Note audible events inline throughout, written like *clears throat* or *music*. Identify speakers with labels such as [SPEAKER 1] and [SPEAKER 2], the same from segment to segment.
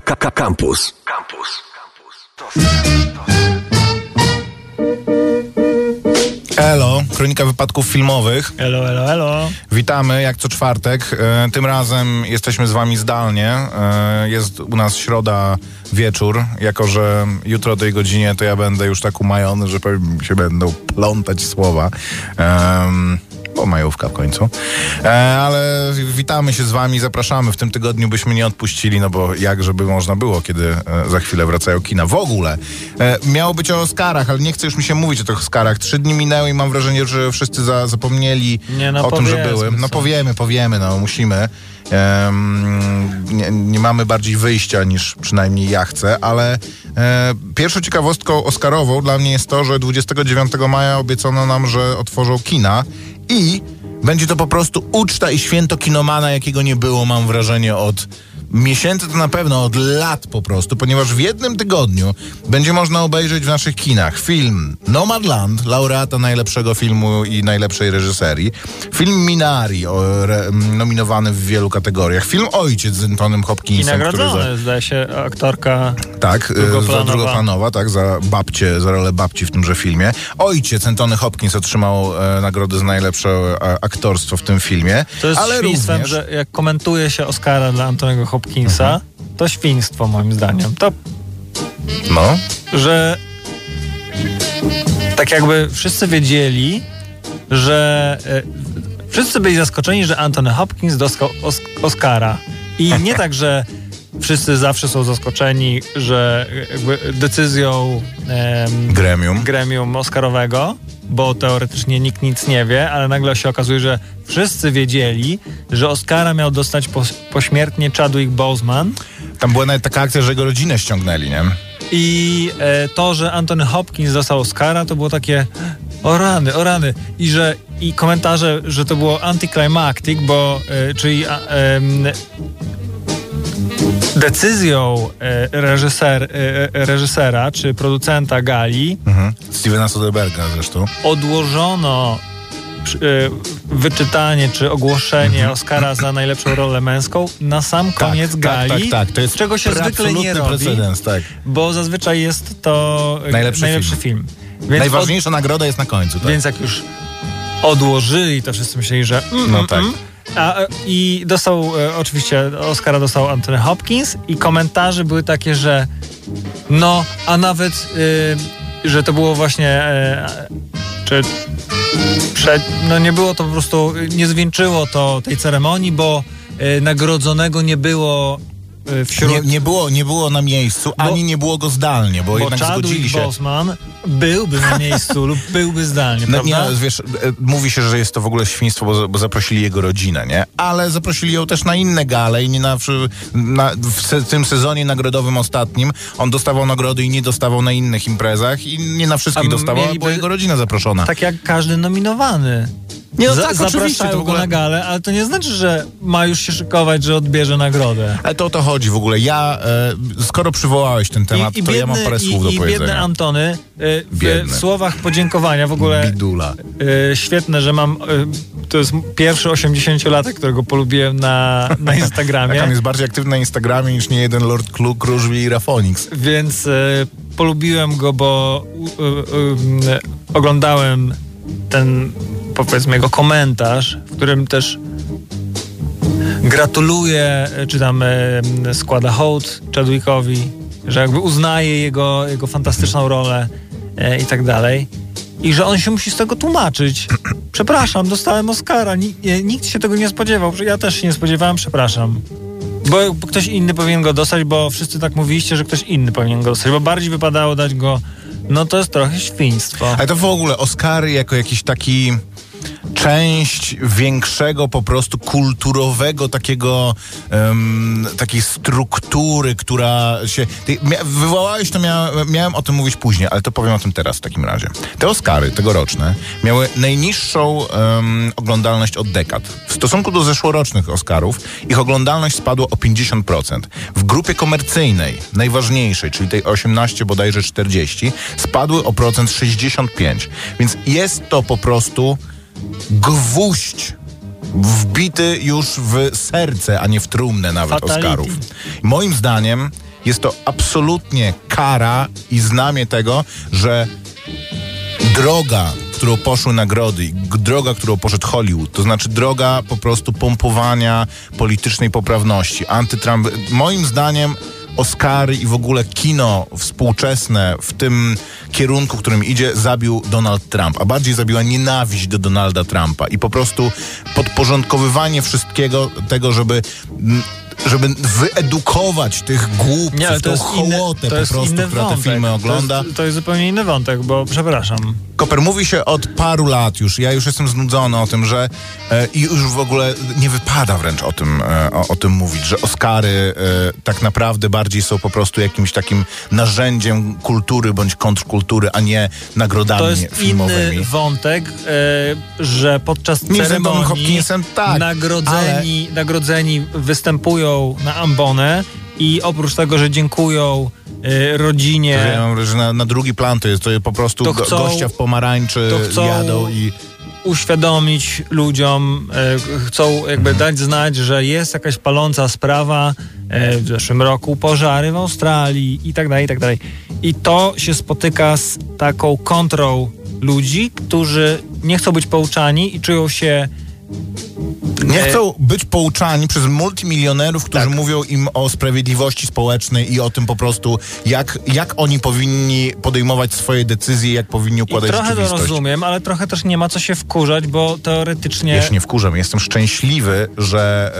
[SPEAKER 1] Campus. Campus.
[SPEAKER 2] Elo, kronika wypadków filmowych.
[SPEAKER 3] Elo, elo, elo.
[SPEAKER 2] Witamy jak co czwartek. E, tym razem jesteśmy z wami zdalnie. E, jest u nas środa wieczór. Jako, że jutro o tej godzinie to ja będę już tak umajony, że pewnie się będą plątać słowa. Em, bo majówka w końcu. E, ale witamy się z wami, zapraszamy. W tym tygodniu byśmy nie odpuścili, no bo jak żeby można było, kiedy e, za chwilę wracają kina. W ogóle e, miało być o Oscarach, ale nie chcę już mi się mówić o tych Oscarach. Trzy dni minęły i mam wrażenie, że wszyscy za, zapomnieli
[SPEAKER 3] Nie, no
[SPEAKER 2] o tym, że były. No powiemy, powiemy, no musimy. Nie, nie mamy bardziej wyjścia niż przynajmniej ja chcę, ale e, pierwszą ciekawostką Oscarową dla mnie jest to, że 29 maja obiecono nam, że otworzą kina i będzie to po prostu uczta i święto kinomana, jakiego nie było, mam wrażenie, od miesięcy to na pewno, od lat po prostu, ponieważ w jednym tygodniu będzie można obejrzeć w naszych kinach film Nomadland, laureata najlepszego filmu i najlepszej reżyserii, film Minari, o, re, nominowany w wielu kategoriach, film Ojciec z Antonym
[SPEAKER 3] I
[SPEAKER 2] Hopkinsem, za,
[SPEAKER 3] nagrodzony, zdaje się, aktorka.
[SPEAKER 2] tak, y, za
[SPEAKER 3] Drugoplanowa.
[SPEAKER 2] drugoplanowa, tak, za babcię, za rolę babci w tymże filmie. Ojciec Antony Hopkins otrzymał e, nagrodę za najlepsze e, aktorstwo w tym filmie.
[SPEAKER 3] To jest
[SPEAKER 2] ale również,
[SPEAKER 3] że jak komentuje się Oscara dla Antonego Hopkinsa,
[SPEAKER 2] Mhm.
[SPEAKER 3] to świństwo moim zdaniem. To,
[SPEAKER 2] No,
[SPEAKER 3] że tak jakby wszyscy wiedzieli, że e, wszyscy byli zaskoczeni, że Anthony Hopkins dostał os Oscara. I nie *laughs* tak, że wszyscy zawsze są zaskoczeni, że decyzją em,
[SPEAKER 2] gremium.
[SPEAKER 3] gremium Oscarowego, bo teoretycznie nikt nic nie wie, ale nagle się okazuje, że wszyscy wiedzieli, że Oscara miał dostać pos- pośmiertnie Chadwick Boseman
[SPEAKER 2] Tam była nawet taka akcja, że jego rodzinę ściągnęli, nie?
[SPEAKER 3] i e, to, że Anthony Hopkins dostał Oscara, to było takie o rany, o rany. I że i komentarze, że to było anticlimactic, bo e, czyli a, em, decyzją e, reżyser, e, e, reżysera czy producenta gali
[SPEAKER 2] Mhm. Stevena Soderberga zresztą.
[SPEAKER 3] odłożono wyczytanie czy ogłoszenie Oscara za najlepszą rolę męską na sam koniec
[SPEAKER 2] tak,
[SPEAKER 3] gali,
[SPEAKER 2] Tak, tak, tak. To jest
[SPEAKER 3] czego się zwykle nie robi,
[SPEAKER 2] precedens, tak.
[SPEAKER 3] bo zazwyczaj jest to
[SPEAKER 2] Najlepszy
[SPEAKER 3] najlepszy
[SPEAKER 2] film.
[SPEAKER 3] film.
[SPEAKER 2] Najważniejsza nagroda jest na końcu, tak.
[SPEAKER 3] więc jak już odłożyli, to wszyscy myśleli, że mm,
[SPEAKER 2] No
[SPEAKER 3] mm,
[SPEAKER 2] tak.
[SPEAKER 3] mm. A, e, I dostał, e, oczywiście Oscara dostał Anthony Hopkins i komentarze były takie, że no, a nawet, y, że to było właśnie, e, czy prze, no nie było to po prostu, nie zwieńczyło to tej ceremonii, bo nagrodzonego nie było wśród...
[SPEAKER 2] Nie, nie, było, nie było na miejscu, ani nie było go zdalnie, bo,
[SPEAKER 3] bo
[SPEAKER 2] jednak zgodzili
[SPEAKER 3] Chadwick
[SPEAKER 2] się.
[SPEAKER 3] Boseman byłby na miejscu lub byłby zdalnie,
[SPEAKER 2] No,
[SPEAKER 3] prawda?
[SPEAKER 2] nie, wiesz, e, mówi się, że jest to w ogóle świństwo, bo, bo zaprosili jego rodzinę, nie? Ale zaprosili ją też na inne gale i nie na, na, w se, tym sezonie nagrodowym ostatnim on dostawał nagrody i nie dostawał na innych imprezach i nie na wszystkich
[SPEAKER 3] A
[SPEAKER 2] dostawał, była jego rodzina zaproszona.
[SPEAKER 3] Tak jak każdy nominowany.
[SPEAKER 2] Nie, no tak, oczywiście,
[SPEAKER 3] zapraszają
[SPEAKER 2] to w ogóle-
[SPEAKER 3] go na galę, ale to nie znaczy, że ma już się szykować, że odbierze nagrodę.
[SPEAKER 2] Ale to o to chodzi w ogóle. Ja, e, skoro przywołałeś ten temat, to ja mam parę słów
[SPEAKER 3] i,
[SPEAKER 2] do
[SPEAKER 3] i
[SPEAKER 2] powiedzenia.
[SPEAKER 3] biedny Antony e, w,
[SPEAKER 2] Biedny.
[SPEAKER 3] w słowach podziękowania w ogóle
[SPEAKER 2] Bidula.
[SPEAKER 3] e, świetne, że mam e, to jest pierwszy 80-latek, którego polubiłem na, na
[SPEAKER 2] Tak,
[SPEAKER 3] Instagramie. *laughs*
[SPEAKER 2] on jest bardziej aktywny na Instagramie niż nie jeden Lord Klu, Krużwi i Rafonix.
[SPEAKER 3] Więc e, polubiłem go, bo e, oglądałem ten, powiedzmy, jego komentarz, w którym też gratuluje, czy tam e, składa hołd Chadwickowi, że jakby uznaje jego, jego fantastyczną rolę e, i tak dalej. I że on się musi z tego tłumaczyć. *clears throat* Przepraszam, dostałem Oscara. Nikt, się tego nie spodziewał. Ja też się nie spodziewałem, przepraszam. Bo bo ktoś inny powinien go dostać, bo wszyscy tak mówiliście, że ktoś inny powinien go dostać, bo bardziej wypadało dać go. No to jest trochę świństwo.
[SPEAKER 2] Ale to w ogóle Oscary jako jakiś taki część większego po prostu kulturowego takiego em, takiej struktury, która się... Ty, wywołałeś to, mia, miałem o tym mówić później, ale to powiem o tym teraz w takim razie. Te Oscary tegoroczne miały najniższą em, oglądalność od dekad. W stosunku do zeszłorocznych Oscarów ich oglądalność spadła o 50%. W grupie komercyjnej, najważniejszej, czyli tej 18 bodajże 40, spadły o procent 65. Więc jest to po prostu gwóźdź wbity już w serce, a nie w trumnę nawet
[SPEAKER 3] Fatality.
[SPEAKER 2] Oscarów. Moim zdaniem jest to absolutnie kara i znamie tego, że droga, którą poszły nagrody, droga, którą poszedł Hollywood, to znaczy droga po prostu pompowania politycznej poprawności, antytrump. Moim zdaniem Oscary i w ogóle kino współczesne w tym kierunku, którym idzie, zabił Donald Trump, a bardziej zabiła nienawiść do Donalda Trumpa i po prostu podporządkowywanie wszystkiego tego, żeby mm, żeby wyedukować tych głupców,
[SPEAKER 3] Nie, ale to
[SPEAKER 2] tą
[SPEAKER 3] jest inny,
[SPEAKER 2] hołotę
[SPEAKER 3] to
[SPEAKER 2] po prostu,
[SPEAKER 3] inny
[SPEAKER 2] która
[SPEAKER 3] wątek.
[SPEAKER 2] te filmy ogląda.
[SPEAKER 3] To jest, to jest zupełnie inny wątek, bo przepraszam.
[SPEAKER 2] Koper, mówi się od paru lat już, ja już jestem znudzony o tym, że e, i już w ogóle nie wypada wręcz o tym, e, o, o tym mówić, że Oscary e, tak naprawdę bardziej są po prostu jakimś takim narzędziem kultury bądź kontrkultury, a nie nagrodami
[SPEAKER 3] To jest
[SPEAKER 2] filmowymi.
[SPEAKER 3] inny wątek, e, że podczas ceremonii
[SPEAKER 2] Hopkinsem tak,
[SPEAKER 3] nagrodzeni, nagrodzeni występują na ambonę i oprócz tego, że dziękują e, rodzinie,
[SPEAKER 2] Ja mam wrażenie, że na, na drugi plan to jest, to po prostu
[SPEAKER 3] To chcą-
[SPEAKER 2] gościa w pomarańczy
[SPEAKER 3] to
[SPEAKER 2] jadą i...
[SPEAKER 3] uświadomić ludziom, e, chcą jakby dać znać, że jest jakaś paląca sprawa e, w zeszłym roku, pożary w Australii i tak dalej, i tak dalej. I to się spotyka z taką kontrą ludzi, którzy nie chcą być pouczani i czują się
[SPEAKER 2] Nie
[SPEAKER 3] E,
[SPEAKER 2] chcą być pouczani przez multimilionerów, którzy
[SPEAKER 3] Tak.
[SPEAKER 2] mówią im o sprawiedliwości społecznej i o tym po prostu, jak, jak oni powinni podejmować swoje decyzje, jak powinni
[SPEAKER 3] I
[SPEAKER 2] układać
[SPEAKER 3] trochę to
[SPEAKER 2] rzeczywistość.
[SPEAKER 3] rozumiem, ale trochę też nie ma co się wkurzać, bo teoretycznie...
[SPEAKER 2] Ja się nie wkurzam, jestem szczęśliwy, że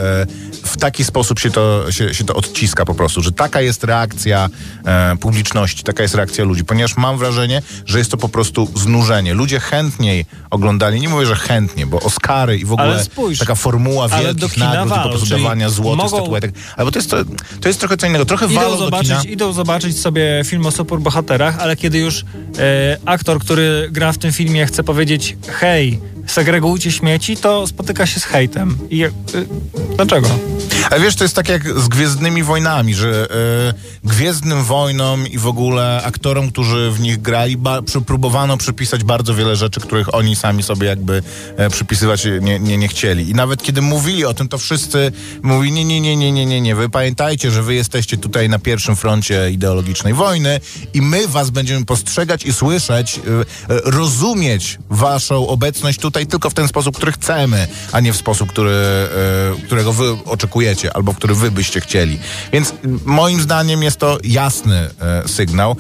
[SPEAKER 2] e, w taki sposób się to, się, się to odciska po prostu, że taka jest reakcja e, publiczności, taka jest reakcja ludzi, ponieważ mam wrażenie, że jest to po prostu znużenie. Ludzie chętniej oglądali, nie mówię, że chętnie, bo Oscary i w ogóle
[SPEAKER 3] Ale spójrz,
[SPEAKER 2] taka formuła
[SPEAKER 3] do
[SPEAKER 2] wielkich nagród i po
[SPEAKER 3] walą,
[SPEAKER 2] prostu dawania złotych
[SPEAKER 3] mogą-
[SPEAKER 2] statuetek. Albo to jest, to, to jest trochę co innego, trochę walą
[SPEAKER 3] Idą
[SPEAKER 2] do
[SPEAKER 3] zobaczyć,
[SPEAKER 2] kina.
[SPEAKER 3] idą zobaczyć sobie film o superbohaterach, ale kiedy już e, aktor, który gra w tym filmie chce powiedzieć hej, segregujcie śmieci, to spotyka się z hejtem. I e, dlaczego?
[SPEAKER 2] Ale wiesz, to jest tak jak z Gwiezdnymi Wojnami, że e, Gwiezdnym Wojnom i w ogóle aktorom, którzy w nich grali, ba, przy, próbowano przypisać bardzo wiele rzeczy, których oni sami sobie jakby e, przypisywać nie, nie, nie chcieli. I nawet kiedy mówili o tym, to wszyscy mówili, nie, nie, nie, nie, nie, nie, nie, wy pamiętajcie, że wy jesteście tutaj na pierwszym froncie ideologicznej wojny i my was będziemy postrzegać i słyszeć, e, rozumieć waszą obecność tutaj tylko w ten sposób, który chcemy, a nie w sposób, który, e, którego wy oczekujecie albo który wy byście chcieli. Więc moim zdaniem jest to jasny e, sygnał.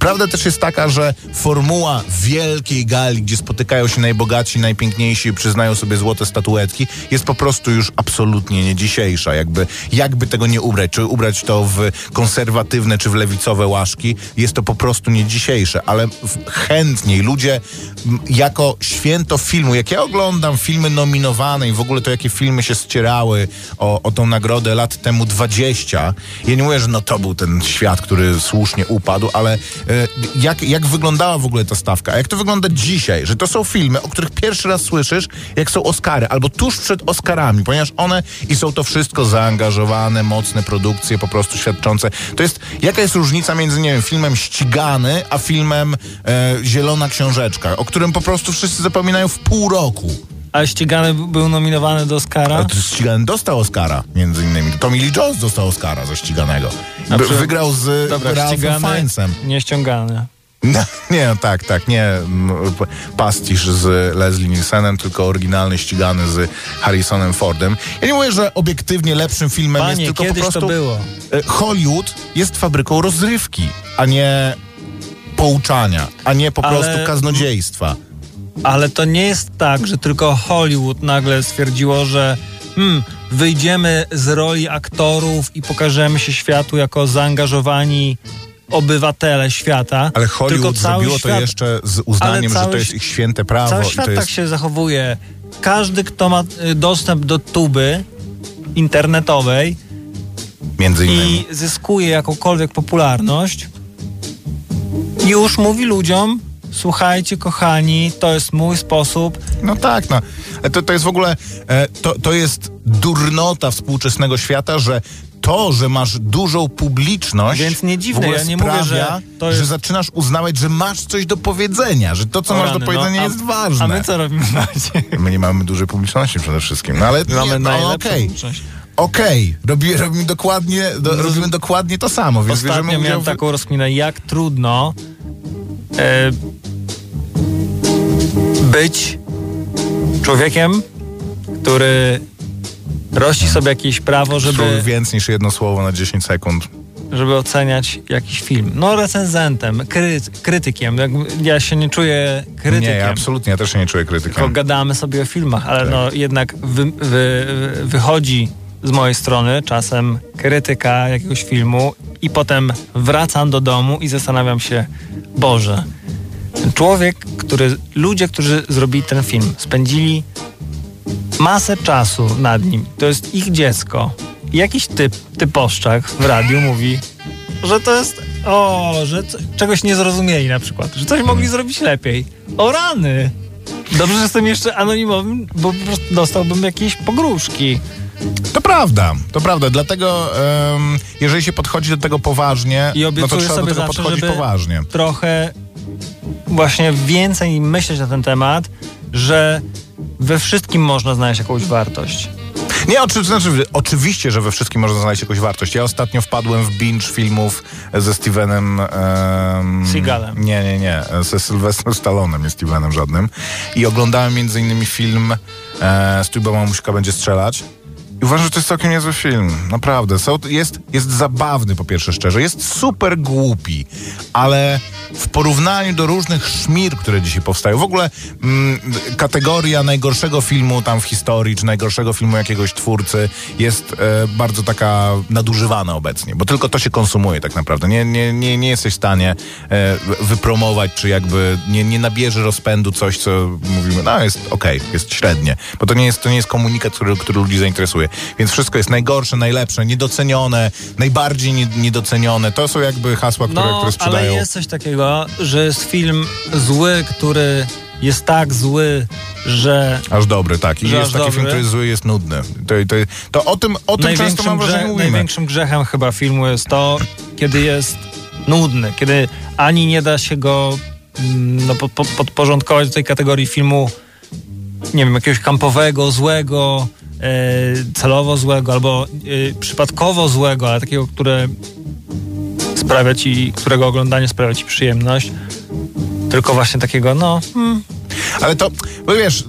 [SPEAKER 2] Prawda też jest taka, że formuła wielkiej gali, gdzie spotykają się najbogatsi, najpiękniejsi i przyznają sobie złote statuetki, jest po prostu już absolutnie nie dzisiejsza. Jakby, jakby tego nie ubrać, czy ubrać to w konserwatywne, czy w lewicowe łaszki, jest to po prostu nie dzisiejsze, ale chętniej ludzie jako święto filmu, jak ja oglądam filmy nominowane i w ogóle to, jakie filmy się ścierały o, o tą nagrodę lat temu 20, ja nie mówię, że no to był ten świat, który słusznie upadł, ale jak, jak wyglądała w ogóle ta stawka? A jak to wygląda dzisiaj? Że to są filmy, o których pierwszy raz słyszysz, jak są Oscary, albo tuż przed Oscarami, ponieważ one i są to wszystko zaangażowane, mocne produkcje, po prostu świadczące. To jest, jaka jest różnica między, nie wiem, filmem Ścigany, a filmem e, Zielona Książeczka, o którym po prostu wszyscy zapominają w pół roku.
[SPEAKER 3] A ścigany był nominowany do Oscara?
[SPEAKER 2] A to Ścigany dostał Oscara, między innymi. Tommy Lee Jones dostał Oscara za Ściganego. By,
[SPEAKER 3] przy-
[SPEAKER 2] wygrał z
[SPEAKER 3] Dobra,
[SPEAKER 2] Ralphem Fiennesem.
[SPEAKER 3] nie ściągany.
[SPEAKER 2] No, nie, no tak, tak, nie pastisz z Leslie Nielsenem, tylko oryginalny ścigany z Harrisonem Fordem. Ja nie mówię, że obiektywnie lepszym filmem
[SPEAKER 3] Panie,
[SPEAKER 2] jest tylko po prostu...
[SPEAKER 3] to było.
[SPEAKER 2] e, Hollywood jest fabryką rozrywki, a nie pouczania, a nie po
[SPEAKER 3] Ale-
[SPEAKER 2] prostu kaznodziejstwa.
[SPEAKER 3] Ale to nie jest tak, że tylko Hollywood nagle stwierdziło, że hmm, wyjdziemy z roli aktorów i pokażemy się światu jako zaangażowani obywatele świata.
[SPEAKER 2] Ale Hollywood zrobiło
[SPEAKER 3] świat,
[SPEAKER 2] to jeszcze z uznaniem, że
[SPEAKER 3] cały
[SPEAKER 2] to jest ich święte prawo
[SPEAKER 3] Cały
[SPEAKER 2] i
[SPEAKER 3] świat
[SPEAKER 2] to jest...
[SPEAKER 3] tak się zachowuje. Każdy, kto ma y, dostęp do tuby internetowej
[SPEAKER 2] Między innymi.
[SPEAKER 3] i zyskuje jakąkolwiek popularność, już mówi ludziom, słuchajcie kochani, to jest mój sposób,
[SPEAKER 2] No tak, no. E, To, to jest w ogóle, e, to, to jest durnota współczesnego świata, że to, że masz dużą publiczność,
[SPEAKER 3] Więc nie dziwne, ja nie mówię,
[SPEAKER 2] sprawia,
[SPEAKER 3] że to jest-
[SPEAKER 2] że zaczynasz uznawać, że masz coś do powiedzenia, że to, co
[SPEAKER 3] O
[SPEAKER 2] masz
[SPEAKER 3] rany,
[SPEAKER 2] do powiedzenia
[SPEAKER 3] no, a-
[SPEAKER 2] jest ważne.
[SPEAKER 3] A my co robimy bardziej?
[SPEAKER 2] My nie mamy dużej publiczności przede wszystkim, no ale
[SPEAKER 3] Mamy
[SPEAKER 2] nie, no, okej.
[SPEAKER 3] publiczność.
[SPEAKER 2] okej, robi, robimy, dokładnie, do, robimy dokładnie to samo, więc
[SPEAKER 3] Ostatnio miałem taką rozkminę, jak trudno e, być człowiekiem, który rości sobie jakieś prawo,
[SPEAKER 2] Żeby...
[SPEAKER 3] żeby,
[SPEAKER 2] Więcej niż jedno słowo na 10 sekund.
[SPEAKER 3] żeby oceniać jakiś film. No recenzentem, kry, krytykiem. Ja się nie czuję krytykiem.
[SPEAKER 2] Nie, absolutnie, ja też się nie czuję
[SPEAKER 3] tylko
[SPEAKER 2] krytykiem.
[SPEAKER 3] gadamy sobie o filmach, ale
[SPEAKER 2] Tak.
[SPEAKER 3] no jednak wy, wy, wychodzi z mojej strony czasem krytyka jakiegoś filmu i potem wracam do domu i zastanawiam się, Boże, człowiek, który, ludzie, którzy zrobili ten film, spędzili masę czasu nad nim, to jest ich dziecko. Jakiś typ, typoszczak w radiu mówi, że to jest, o, że czegoś nie zrozumieli na przykład, że coś mogli zrobić lepiej. O rany! Dobrze, że jestem jeszcze anonimowym, bo po prostu dostałbym jakieś pogróżki.
[SPEAKER 2] To prawda, to prawda. Dlatego em, jeżeli się podchodzi do tego poważnie,
[SPEAKER 3] I
[SPEAKER 2] no to trzeba do tego
[SPEAKER 3] zawsze,
[SPEAKER 2] podchodzić poważnie.
[SPEAKER 3] trochę właśnie więcej myśleć na ten temat, że we wszystkim można znaleźć jakąś wartość.
[SPEAKER 2] Nie, oczy, znaczy, oczywiście, że we wszystkim można znaleźć jakąś wartość. Ja ostatnio wpadłem w binge filmów ze Stevenem... Um,
[SPEAKER 3] Seagalem.
[SPEAKER 2] Nie, nie, nie. Ze Sylwestrem Stallonem, nie Stevenem żadnym. I oglądałem między innymi film e, Stójba Mamuśka będzie strzelać. I uważam, że to jest całkiem niezły film. Naprawdę. Jest, jest zabawny, po pierwsze, szczerze. Jest super głupi, ale w porównaniu do różnych szmir, które dzisiaj powstają, w ogóle mm, kategoria najgorszego filmu tam w historii, czy najgorszego filmu jakiegoś twórcy jest e, bardzo taka nadużywana obecnie, bo tylko to się konsumuje tak naprawdę. Nie, nie, nie, nie jesteś w stanie e, wypromować, czy jakby nie, nie nabierze rozpędu coś, co mówimy, no jest okej, jest średnie, bo to nie jest, to nie jest komunikat, który, który ludzi zainteresuje. Więc wszystko jest najgorsze, najlepsze, niedocenione, najbardziej nie, niedocenione. To są jakby hasła, które, które
[SPEAKER 3] No, ale
[SPEAKER 2] sprzedają.
[SPEAKER 3] jest coś takiego, że jest film zły, który jest tak zły, że
[SPEAKER 2] Aż dobry, tak. I jest taki film, który jest zły, jest nudny. To, to, to o tym, o tym często mam wrażenie mówimy.
[SPEAKER 3] największym grzechem chyba filmu jest to, kiedy jest nudny, kiedy ani nie da się go mm, no, po, po, podporządkować do tej kategorii filmu, nie wiem, jakiegoś kampowego, złego, celowo złego albo e, przypadkowo złego, ale takiego, które sprawia ci, którego oglądanie sprawia ci przyjemność. Tylko właśnie takiego, no, hmm,
[SPEAKER 2] Ale to, bo wiesz,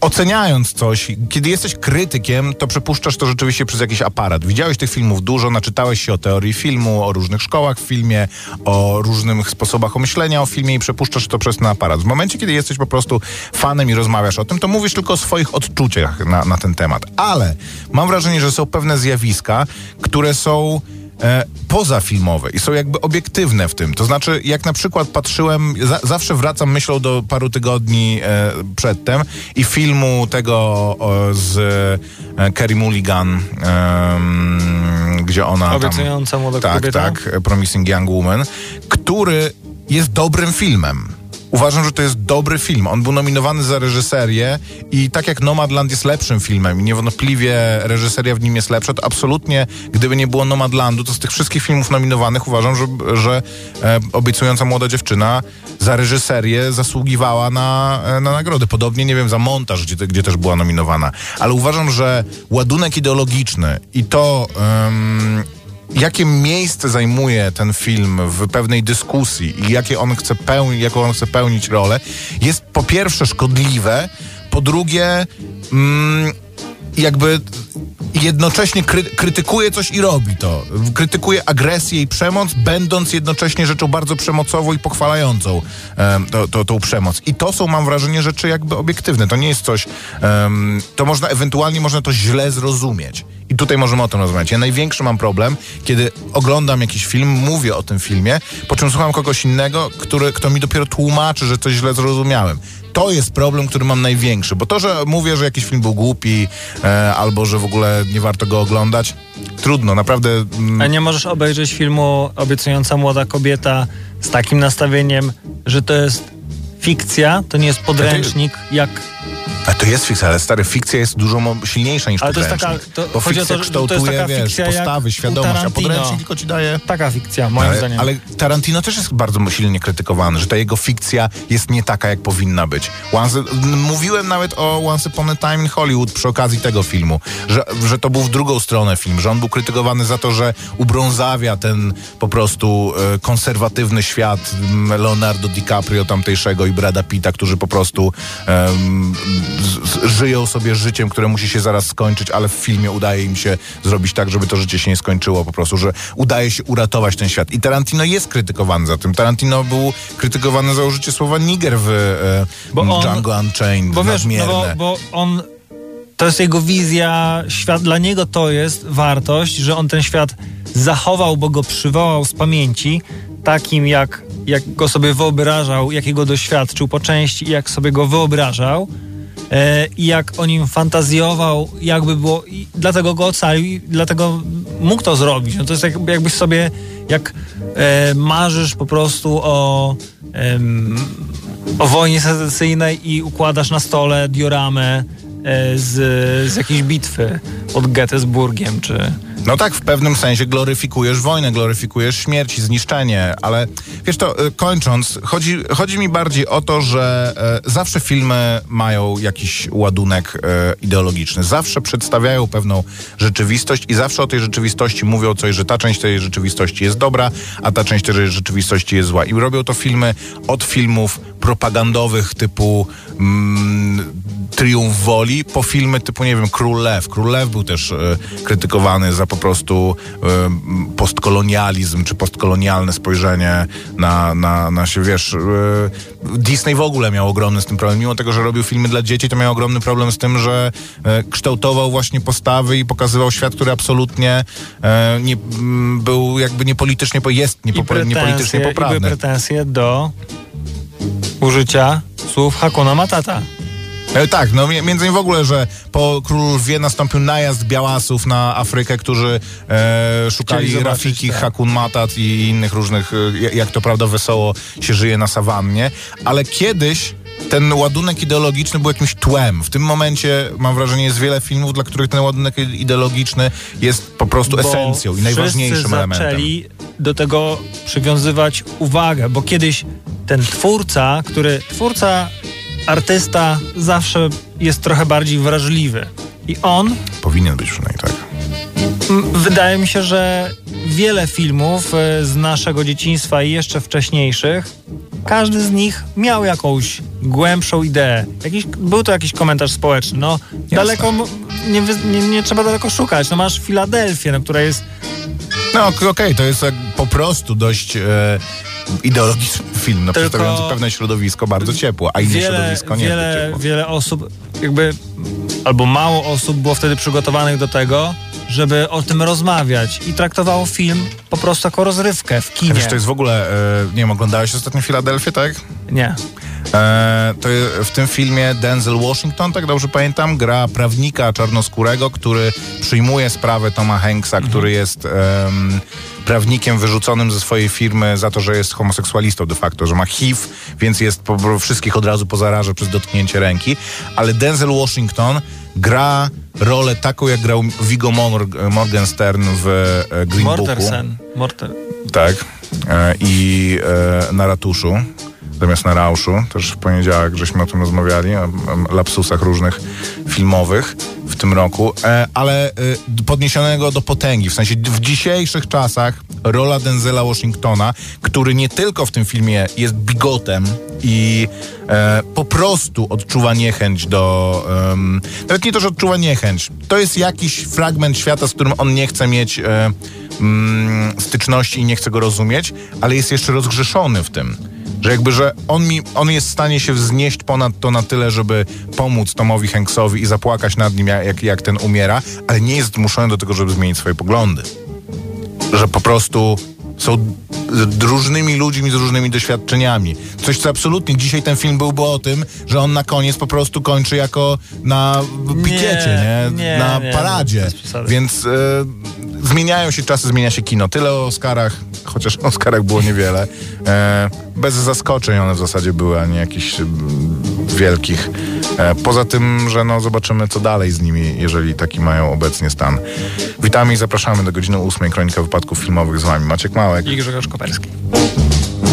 [SPEAKER 2] oceniając coś, kiedy jesteś krytykiem, to przepuszczasz to rzeczywiście przez jakiś aparat. Widziałeś tych filmów dużo, naczytałeś się o teorii filmu, o różnych szkołach w filmie, o różnych sposobach myślenia o filmie i przepuszczasz to przez ten aparat. W momencie, kiedy jesteś po prostu fanem i rozmawiasz o tym, to mówisz tylko o swoich odczuciach na, na ten temat. Ale mam wrażenie, że są pewne zjawiska, które są e, pozafilmowe i są jakby obiektywne w tym. To znaczy, jak na przykład patrzyłem, za, zawsze wracam myślą do paru tygodni e, przedtem i filmu tego o, z e, Kerry Mulligan, em, gdzie ona tam...
[SPEAKER 3] obiecująca młoda
[SPEAKER 2] Tak,
[SPEAKER 3] kobieta.
[SPEAKER 2] tak, Promising Young Woman, który jest dobrym filmem. Uważam, że to jest dobry film. On był nominowany za reżyserię i tak jak Nomadland jest lepszym filmem i niewątpliwie reżyseria w nim jest lepsza, to absolutnie, gdyby nie było Nomadlandu, to z tych wszystkich filmów nominowanych uważam, że, że e, obiecująca młoda dziewczyna za reżyserię zasługiwała na, e, na nagrody. Podobnie, nie wiem, za montaż, gdzie, gdzie też była nominowana. Ale uważam, że ładunek ideologiczny i to... jakie miejsce zajmuje ten film w pewnej dyskusji i jakie on chce pełni, jaką on chce pełnić rolę, jest po pierwsze szkodliwe, po drugie mm, jakby jednocześnie kry, krytykuje coś i robi to. Krytykuje agresję i przemoc, będąc jednocześnie rzeczą bardzo przemocową i pochwalającą em, to, to, tą przemoc. I to są, mam wrażenie, rzeczy jakby obiektywne. To nie jest coś, em, to można, ewentualnie można to źle zrozumieć. I tutaj możemy o tym rozmawiać. Ja największy mam problem, kiedy oglądam jakiś film, mówię o tym filmie, po czym słucham kogoś innego, który, kto mi dopiero tłumaczy, że coś źle zrozumiałem. To jest problem, który mam największy, bo to, że mówię, że jakiś film był głupi, e, albo że w ogóle nie warto go oglądać, trudno, naprawdę. Mm,
[SPEAKER 3] A nie możesz obejrzeć filmu Obiecująca młoda kobieta z takim nastawieniem, że to jest fikcja, to nie jest podręcznik, jak
[SPEAKER 2] A to jest fikcja, ale stary, fikcja jest dużo silniejsza niż
[SPEAKER 3] Ale to jest taka- to
[SPEAKER 2] bo
[SPEAKER 3] chodzi o
[SPEAKER 2] fikcja
[SPEAKER 3] to, że to
[SPEAKER 2] kształtuje,
[SPEAKER 3] taka
[SPEAKER 2] wiesz,
[SPEAKER 3] fikcja
[SPEAKER 2] postawy, świadomość, a podręcznik tylko ci daje...
[SPEAKER 3] Taka fikcja, moim
[SPEAKER 2] Ale,
[SPEAKER 3] zdaniem.
[SPEAKER 2] ale Tarantino też jest bardzo silnie krytykowany, że ta jego fikcja jest nie taka, jak powinna być. Once, mówiłem nawet o Once Upon a Time in Hollywood przy okazji tego filmu, że, że to był w drugą stronę film, że on był krytykowany za to, że ubrązawia ten po prostu e, konserwatywny świat m, Leonardo DiCaprio tamtejszego i Brada Pitta, którzy po prostu żyją sobie życiem, które musi się zaraz skończyć, ale w filmie udaje im się zrobić tak, żeby to życie się nie skończyło po prostu, że udaje się uratować ten świat. I Tarantino jest krytykowany za tym. Tarantino był krytykowany za użycie słowa nigger w e,
[SPEAKER 3] Bo on-
[SPEAKER 2] Django Unchained,
[SPEAKER 3] Bo wiesz, no bo, bo on. To jest jego wizja, świat, dla niego to jest wartość, że on ten świat zachował, bo go przywołał z pamięci, takim jak, jak go sobie wyobrażał, jakiego doświadczył po części i jak sobie go wyobrażał. E, I jak o nim fantazjował, jakby było, i dlatego go ocalił, i dlatego mógł to zrobić. No to jest jak, jakbyś sobie, jak e, marzysz po prostu o, em, o wojnie secesyjnej i układasz na stole dioramę e, z, z jakiejś bitwy pod Gettysburgiem, czy...
[SPEAKER 2] No tak, w pewnym sensie gloryfikujesz wojnę, gloryfikujesz śmierć i zniszczenie, ale wiesz to, y, kończąc, chodzi, chodzi mi bardziej o to, że e, zawsze filmy mają jakiś ładunek e, ideologiczny, zawsze przedstawiają pewną rzeczywistość i zawsze o tej rzeczywistości mówią coś, że ta część tej rzeczywistości jest dobra, a ta część tej rzeczywistości jest zła. I robią to filmy od filmów propagandowych typu mm, Triumf Woli, po filmy typu, nie wiem, Król Lew. Król Lew był też krytykowany za po prostu postkolonializm, czy postkolonialne spojrzenie na, na, na się, wiesz... E, Disney w ogóle miał ogromny z tym problem. Mimo tego, że robił filmy dla dzieci, to miał ogromny problem z tym, że e, kształtował właśnie postawy i pokazywał świat, który absolutnie e, nie, był jakby niepolitycznie, po- jest
[SPEAKER 3] I
[SPEAKER 2] niepo, niepolitycznie
[SPEAKER 3] pretensje, i były
[SPEAKER 2] poprawny.
[SPEAKER 3] pretensje do użycia słów Hakuna Matata.
[SPEAKER 2] E, Tak, no mi- między innymi w ogóle, że po Królu Lwie nastąpił najazd białasów na Afrykę, którzy e, szukali Rafiki,
[SPEAKER 3] tak.
[SPEAKER 2] Hakun Matat i innych różnych, e, jak to prawda wesoło się żyje na sawannie, ale kiedyś ten ładunek ideologiczny był jakimś tłem. W tym momencie mam wrażenie jest wiele filmów, dla których ten ładunek ideologiczny jest po prostu
[SPEAKER 3] Bo
[SPEAKER 2] esencją i najważniejszym elementem.
[SPEAKER 3] zaczęli do tego przywiązywać uwagę, bo kiedyś ten twórca, który twórca, artysta zawsze jest trochę bardziej wrażliwy. I on,
[SPEAKER 2] Powinien być przynajmniej tak.
[SPEAKER 3] wydaje mi się, że wiele filmów e, z naszego dzieciństwa i jeszcze wcześniejszych, każdy z nich miał jakąś głębszą ideę. Jakiś, był to jakiś komentarz społeczny. No, daleko, m- nie, nie, nie trzeba daleko szukać. No, masz Filadelfię, no, która jest
[SPEAKER 2] No ok- okej, to jest jak po prostu dość e, ideologiczny film, no,
[SPEAKER 3] Tylko-
[SPEAKER 2] przedstawiający pewne środowisko bardzo ciepło, a inne
[SPEAKER 3] wiele,
[SPEAKER 2] środowisko nie
[SPEAKER 3] wiele,
[SPEAKER 2] ciepło.
[SPEAKER 3] wiele osób, jakby albo mało osób było wtedy przygotowanych do tego, żeby o tym rozmawiać i traktowało film po prostu jako rozrywkę w kinie.
[SPEAKER 2] Wiesz, to jest w ogóle, e, nie wiem, oglądałeś ostatnio Filadelfię, tak?
[SPEAKER 3] Nie.
[SPEAKER 2] E, to w tym filmie Denzel Washington, tak dobrze pamiętam, gra prawnika czarnoskórego, który przyjmuje sprawę Toma Hanksa, który jest em, prawnikiem wyrzuconym ze swojej firmy za to, że jest homoseksualistą de facto, że ma HIV, więc jest po, wszystkich od razu pozaraża przez dotknięcie ręki. Ale Denzel Washington gra rolę taką, jak grał Viggo Mor- Morgenstern w e, Green Booku.
[SPEAKER 3] Mortensen. Morten.
[SPEAKER 2] Tak. E, I na ratuszu, zamiast na rauszu. Też w poniedziałek żeśmy o tym rozmawiali, o, lapsusach różnych filmowych w tym roku. E, ale e, podniesionego do potęgi. W sensie w dzisiejszych czasach rola Denzela Washingtona, który nie tylko w tym filmie jest bigotem i e, po prostu odczuwa niechęć do... nawet nie to, że odczuwa niechęć. To jest jakiś fragment świata, z którym on nie chce mieć... Mm, styczności i nie chce go rozumieć, ale jest jeszcze rozgrzeszony w tym. Że jakby, że on, mi, on jest w stanie się wznieść ponad to na tyle, żeby pomóc Tomowi Hanksowi i zapłakać nad nim, jak, jak ten umiera, ale nie jest zmuszony do tego, żeby zmienić swoje poglądy. Że po prostu są d- różnymi ludźmi z różnymi doświadczeniami. Coś, co absolutnie dzisiaj ten film byłby o tym, że on na koniec po prostu kończy jako na pikiecie, nie?
[SPEAKER 3] nie,
[SPEAKER 2] na
[SPEAKER 3] nie,
[SPEAKER 2] paradzie.
[SPEAKER 3] bez przesady.
[SPEAKER 2] Więc e, zmieniają się czasy, zmienia się kino. Tyle o Oscarach, chociaż o *laughs* Oscarach było niewiele. E, bez zaskoczeń one w zasadzie były, a nie jakichś wielkich. E, poza tym, że no, zobaczymy co dalej z nimi, jeżeli taki mają obecnie stan. Witamy i zapraszamy do godziny ósmej. Kronika wypadków filmowych z wami. Maciek Małek.
[SPEAKER 3] I Grzegorz.
[SPEAKER 4] Ciągle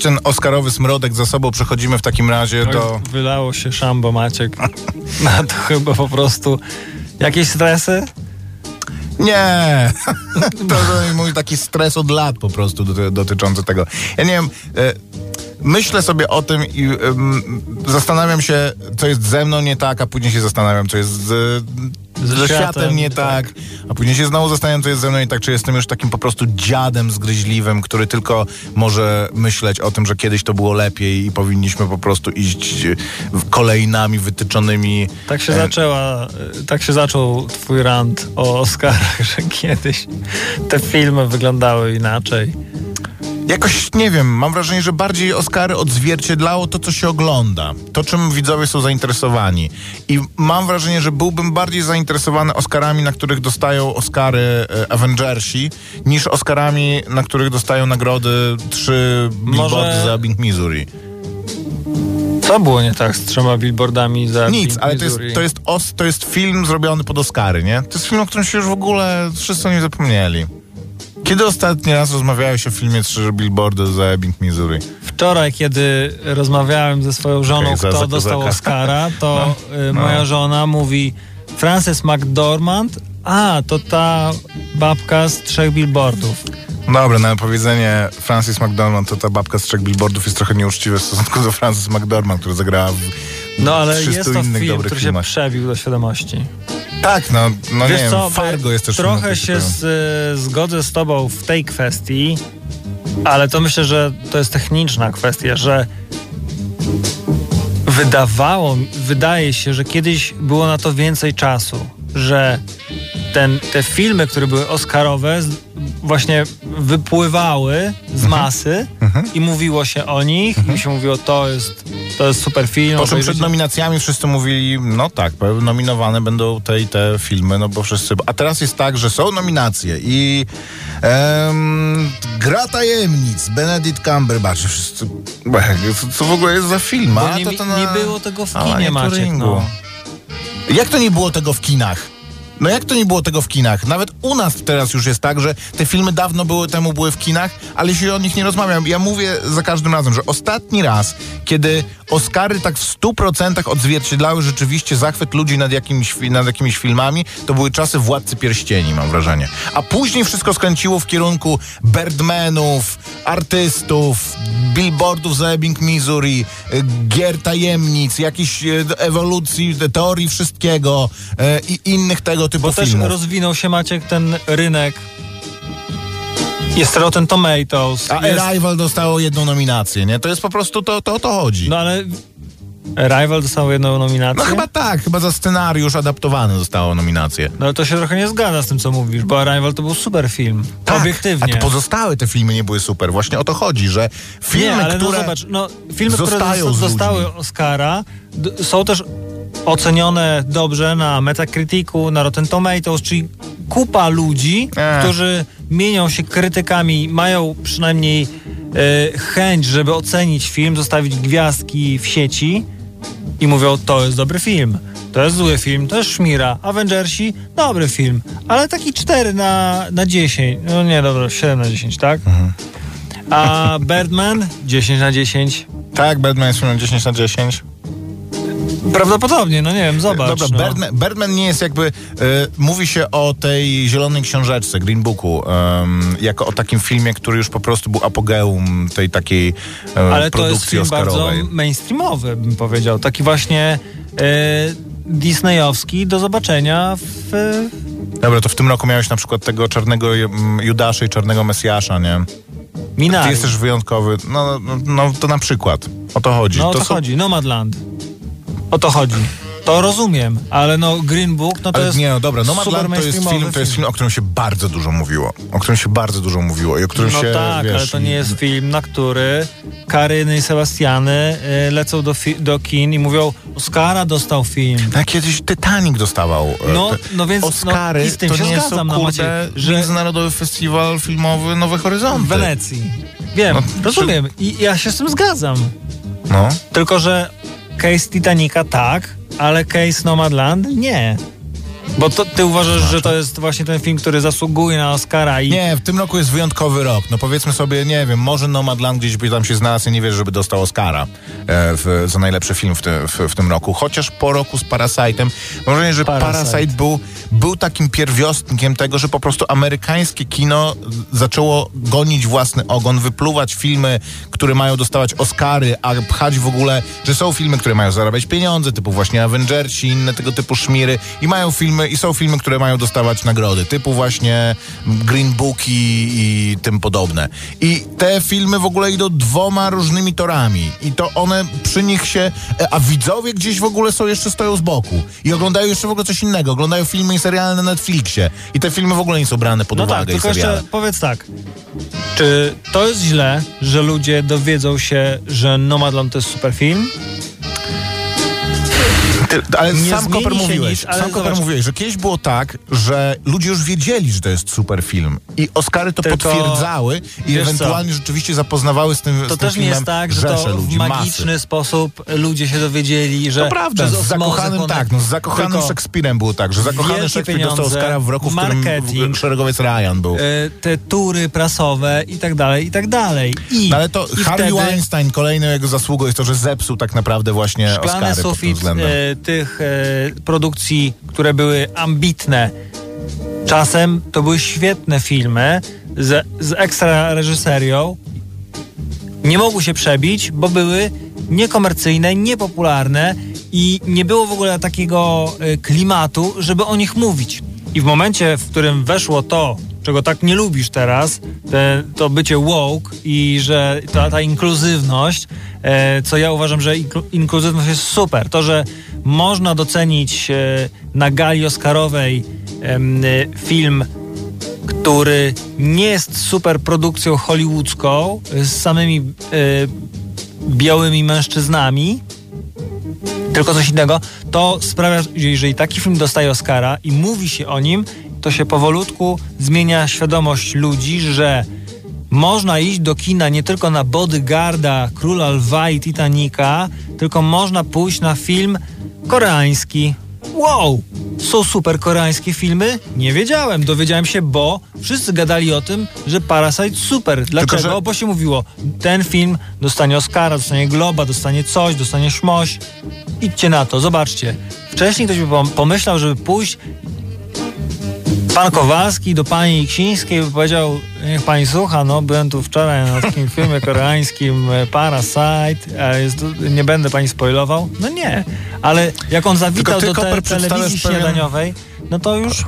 [SPEAKER 4] ten
[SPEAKER 2] Oscarowy smrodek za sobą, przechodzimy w takim razie do...
[SPEAKER 3] Wylało się szambo Maciek. *laughs* Na to chyba po prostu jakieś stresy?
[SPEAKER 2] Nie! *laughs* to mój taki stres od lat po prostu doty, dotyczący tego. Ja nie wiem, e, myślę sobie o tym i zastanawiam się, co jest ze mną nie tak, a później się zastanawiam, co jest z,
[SPEAKER 3] Ze światem,
[SPEAKER 2] nie tak. a później się znowu zastanawiam, co jest ze mną nie tak, czy jestem już takim po prostu dziadem zgryźliwym, który tylko może myśleć o tym, że kiedyś to było lepiej i powinniśmy po prostu iść e, kolejnami wytyczonymi.
[SPEAKER 3] Tak się
[SPEAKER 2] e,
[SPEAKER 3] zaczęła, y, tak się zaczął twój rant o Oscarach, *laughs* że kiedyś te filmy wyglądały inaczej.
[SPEAKER 2] Jakoś nie wiem, mam wrażenie, że bardziej Oscary odzwierciedlało to, co się ogląda, to czym widzowie są zainteresowani. I mam wrażenie, że byłbym bardziej zainteresowany Oscarami, na których dostają Oscary e, Avengersi, niż Oscarami, na których dostają nagrody trzy billboardy
[SPEAKER 3] Może-
[SPEAKER 2] za Ebbing, Missouri.
[SPEAKER 3] Co było nie tak z trzema billboardami za
[SPEAKER 2] Nic,
[SPEAKER 3] Big
[SPEAKER 2] ale to jest,
[SPEAKER 3] Missouri?
[SPEAKER 2] to, jest os, to jest film zrobiony pod Oscary, nie? To jest film, o którym się już w ogóle wszyscy o nim zapomnieli. Kiedy ostatni raz rozmawiałeś o filmie Trzy billboardy za Ebbing, Missouri?
[SPEAKER 3] Wczoraj, kiedy rozmawiałem ze swoją żoną,
[SPEAKER 2] za-
[SPEAKER 3] kto
[SPEAKER 2] za-
[SPEAKER 3] dostał
[SPEAKER 2] za-
[SPEAKER 3] Oscara, to *laughs* y,
[SPEAKER 2] no.
[SPEAKER 3] moja żona mówi Frances McDormand, a, to ta babka z trzech billboardów.
[SPEAKER 2] Dobra, no ale powiedzenie Francis McDormand to ta babka z trzech billboardów jest trochę nieuczciwe w stosunku do Francis McDormand, która zagrała w
[SPEAKER 3] No ale
[SPEAKER 2] 300
[SPEAKER 3] jest to film, który się przebił do świadomości.
[SPEAKER 2] Tak, no, no
[SPEAKER 3] Wiesz
[SPEAKER 2] nie wiem,
[SPEAKER 3] co,
[SPEAKER 2] Fargo jest też
[SPEAKER 3] trochę się z, zgodzę z tobą w tej kwestii, ale to myślę, że to jest techniczna kwestia, że wydawało, wydaje się, że kiedyś było na to więcej czasu, że ten, te filmy, które były Oscarowe, właśnie wypływały z
[SPEAKER 2] Mhm.
[SPEAKER 3] masy i mówiło się o nich, i się mówiło, to jest to jest super film.
[SPEAKER 2] Po czym przed nominacjami wszyscy mówili, no tak, nominowane będą te i te filmy, no bo wszyscy... A teraz jest tak, że są nominacje i em, Gra Tajemnic, Benedict Cumberbatch, wszyscy... Co, w ogóle jest za film? A,
[SPEAKER 3] nie,
[SPEAKER 2] to, to na,
[SPEAKER 3] nie było tego w kinie,
[SPEAKER 2] nie
[SPEAKER 3] Maciek. No.
[SPEAKER 2] Jak to nie było tego w kinach? No jak to nie było tego w kinach? Nawet u nas teraz już jest tak, że te filmy dawno były temu były w kinach, ale się o nich nie rozmawia. Ja mówię za każdym razem, że ostatni raz, kiedy Oscary tak w 100% odzwierciedlały rzeczywiście zachwyt ludzi nad nad jakimiś filmami, to były czasy Władcy Pierścieni, mam wrażenie. A później wszystko skręciło w kierunku Birdmanów, artystów, billboardów z Ebbing, Missouri, y, gier tajemnic, jakichś y, ewolucji, teorii wszystkiego y, i innych tego typu
[SPEAKER 3] Bo też rozwinął się Maciek ten rynek. Jest Rotten Tomatoes.
[SPEAKER 2] A
[SPEAKER 3] jest,
[SPEAKER 2] Arrival dostało jedną nominację, nie? To jest po prostu, to, to o to chodzi.
[SPEAKER 3] No ale Rival dostał jedną nominację.
[SPEAKER 2] No chyba tak, chyba za scenariusz adaptowany dostało nominację.
[SPEAKER 3] No ale to się trochę nie zgadza z tym, co mówisz, bo Arrival to był super film.
[SPEAKER 2] Tak,
[SPEAKER 3] Obiektywnie.
[SPEAKER 2] A to pozostałe te filmy nie były super. Właśnie o to chodzi, że filmy,
[SPEAKER 3] nie, ale
[SPEAKER 2] które...
[SPEAKER 3] no zobacz, no, filmy, które dostały. Oscara, są też ocenione dobrze na Metacriticu, na Rotten Tomatoes, czyli kupa ludzi,
[SPEAKER 2] Ech.
[SPEAKER 3] którzy mienią się krytykami, mają przynajmniej e, chęć, żeby ocenić film, zostawić gwiazdki w sieci i mówią, to jest dobry film. To jest zły film, to jest szmira. Avengersi, dobry film, ale taki 4 na, na 10. No nie, dobra, 7 na 10, tak?
[SPEAKER 2] Mhm.
[SPEAKER 3] A Birdman 10 na 10.
[SPEAKER 2] Tak, Batman jest filmem 10 na 10.
[SPEAKER 3] Prawdopodobnie, no nie wiem, zobacz.
[SPEAKER 2] Dobra,
[SPEAKER 3] no.
[SPEAKER 2] Birdman, Birdman nie jest jakby... E, mówi się o tej zielonej książeczce, Green Booku, em, jako o takim filmie, który już po prostu był apogeum tej takiej e,
[SPEAKER 3] Ale to jest
[SPEAKER 2] produkcji
[SPEAKER 3] film
[SPEAKER 2] oscarowej.
[SPEAKER 3] bardzo mainstreamowy, bym powiedział. Taki właśnie e, disneyowski do zobaczenia w...
[SPEAKER 2] Dobra, to w tym roku miałeś na przykład tego czarnego Judasza i czarnego Mesjasza, nie?
[SPEAKER 3] Minari.
[SPEAKER 2] Ty jesteś wyjątkowy. No, no, no to na przykład. O to chodzi.
[SPEAKER 3] No o to,
[SPEAKER 2] są-
[SPEAKER 3] chodzi, Nomadland. O to chodzi. To rozumiem, ale no Green Book, no to
[SPEAKER 2] Ale
[SPEAKER 3] jest
[SPEAKER 2] nie, no dobra, Nomadland to jest film, to jest film, o którym się bardzo dużo mówiło. O którym się bardzo dużo mówiło i o którym
[SPEAKER 3] No
[SPEAKER 2] się,
[SPEAKER 3] tak,
[SPEAKER 2] wiesz...
[SPEAKER 3] ale to nie jest film, na który Karyny i Sebastiany y, lecą do, do kin i mówią Oscara dostał film.
[SPEAKER 2] No, kiedyś Titanic dostawał. e,
[SPEAKER 3] No,
[SPEAKER 2] te-
[SPEAKER 3] no więc, no,
[SPEAKER 2] Oscary
[SPEAKER 3] i z tym
[SPEAKER 2] to
[SPEAKER 3] się
[SPEAKER 2] nie
[SPEAKER 3] zgadzam,
[SPEAKER 2] są,
[SPEAKER 3] no,
[SPEAKER 2] kurde,
[SPEAKER 3] że-
[SPEAKER 2] Międzynarodowy Festiwal Filmowy Nowe Horyzonty.
[SPEAKER 3] W Wenecji. Wiem,
[SPEAKER 2] No,
[SPEAKER 3] rozumiem i ja się z tym zgadzam.
[SPEAKER 2] No.
[SPEAKER 3] Tylko, że case Titanica tak, ale case Nomadland nie. Bo to, ty uważasz, że to jest właśnie ten film, który zasługuje na Oscara i...
[SPEAKER 2] Nie, w tym roku jest wyjątkowy rok. No powiedzmy sobie, nie wiem, może Nomadland gdzieś by tam się znalazł, ja nie wierzę, żeby dostał Oscara e, w, za najlepszy film w, te, w, w tym roku. Chociaż po roku z Parasite'em, mam wrażenie, że
[SPEAKER 3] Parasite.
[SPEAKER 2] Parasite, był, był takim pierwiostkiem tego, że po prostu amerykańskie kino zaczęło gonić własny ogon, wypluwać filmy, które mają dostawać Oscary, a pchać w ogóle, że są filmy, które mają zarabiać pieniądze, typu właśnie Avengersi, inne tego typu szmiry i mają filmy, i są filmy, które mają dostawać nagrody, typu właśnie Green Booki i tym podobne. I te filmy w ogóle idą dwoma różnymi torami i to one przy nich się, e, a widzowie gdzieś w ogóle są jeszcze stoją z boku i oglądają jeszcze w ogóle coś innego, oglądają filmy i seriale na Netflixie i te filmy w ogóle nie są brane pod
[SPEAKER 3] No tak,
[SPEAKER 2] uwagę i
[SPEAKER 3] tylko
[SPEAKER 2] seriale.
[SPEAKER 3] jeszcze powiedz tak. Czy to jest źle, że ludzie dowiedzą się, że Nomadland to jest super film?
[SPEAKER 2] Ty, ale
[SPEAKER 3] Nie
[SPEAKER 2] sam Koper mówiłeś,
[SPEAKER 3] nic, ale
[SPEAKER 2] sam Koper
[SPEAKER 3] zobacz.
[SPEAKER 2] mówiłeś, że kiedyś było tak, że ludzie już wiedzieli, że to jest super film i Oscary to
[SPEAKER 3] Tylko,
[SPEAKER 2] potwierdzały i ewentualnie rzeczywiście zapoznawały z tym
[SPEAKER 3] To
[SPEAKER 2] z tym
[SPEAKER 3] też nie
[SPEAKER 2] filmem
[SPEAKER 3] jest tak, że to
[SPEAKER 2] ludzi,
[SPEAKER 3] w magiczny
[SPEAKER 2] masy.
[SPEAKER 3] sposób ludzie się dowiedzieli, że
[SPEAKER 2] To prawda, z zakochanym tak, no z zakochanym
[SPEAKER 3] Tylko,
[SPEAKER 2] Szekspirem było tak, że zakochany Szekspir dostał Oscara w roku, w którym szeregowiec Ryan był.
[SPEAKER 3] e, te tury prasowe i tak dalej, i tak dalej. I,
[SPEAKER 2] No ale to
[SPEAKER 3] i
[SPEAKER 2] Harvey
[SPEAKER 3] wtedy
[SPEAKER 2] Weinstein, kolejną jego zasługą jest to, że zepsuł tak naprawdę właśnie
[SPEAKER 3] szklany
[SPEAKER 2] Oscary pod tym
[SPEAKER 3] sufit
[SPEAKER 2] względem.
[SPEAKER 3] Tych e, produkcji, które były ambitne. Czasem to były świetne filmy z, z ekstra reżyserią. Nie mogły się przebić, bo były niekomercyjne, niepopularne i nie było w ogóle takiego e, klimatu, żeby o nich mówić. I w momencie, w którym weszło to, czego tak nie lubisz teraz, te, to bycie woke i że ta, ta inkluzywność, e, co ja uważam, że inklu, inkluzywność jest super. To, że można docenić e, na gali oscarowej e, film który nie jest super produkcją hollywoodzką e, z samymi e, białymi mężczyznami, tylko coś innego, to sprawia, że jeżeli taki film dostaje Oscara i mówi się o nim, to się powolutku zmienia świadomość ludzi, że można iść do kina nie tylko na Bodyguarda, Króla Lwa i Titanica, tylko można pójść na film koreański. Wow! Są super koreańskie filmy? Nie wiedziałem. Dowiedziałem się, bo wszyscy gadali o tym, że Parasite super. Dlaczego?
[SPEAKER 2] że-
[SPEAKER 3] Bo się mówiło, ten film dostanie Oscara, dostanie Globa, dostanie coś, dostanie szmoś. Idźcie na to, zobaczcie. Wcześniej ktoś by pom- pomyślał, żeby pójść Pan Kowalski do pani Ksińskiej powiedział, niech pani słucha, no byłem tu wczoraj na takim *laughs* filmie koreańskim e, Parasite, jest, nie będę pani spoilował. No nie, ale jak on zawitał do te, telewizji
[SPEAKER 2] pewien-
[SPEAKER 3] śniadaniowej, no to już...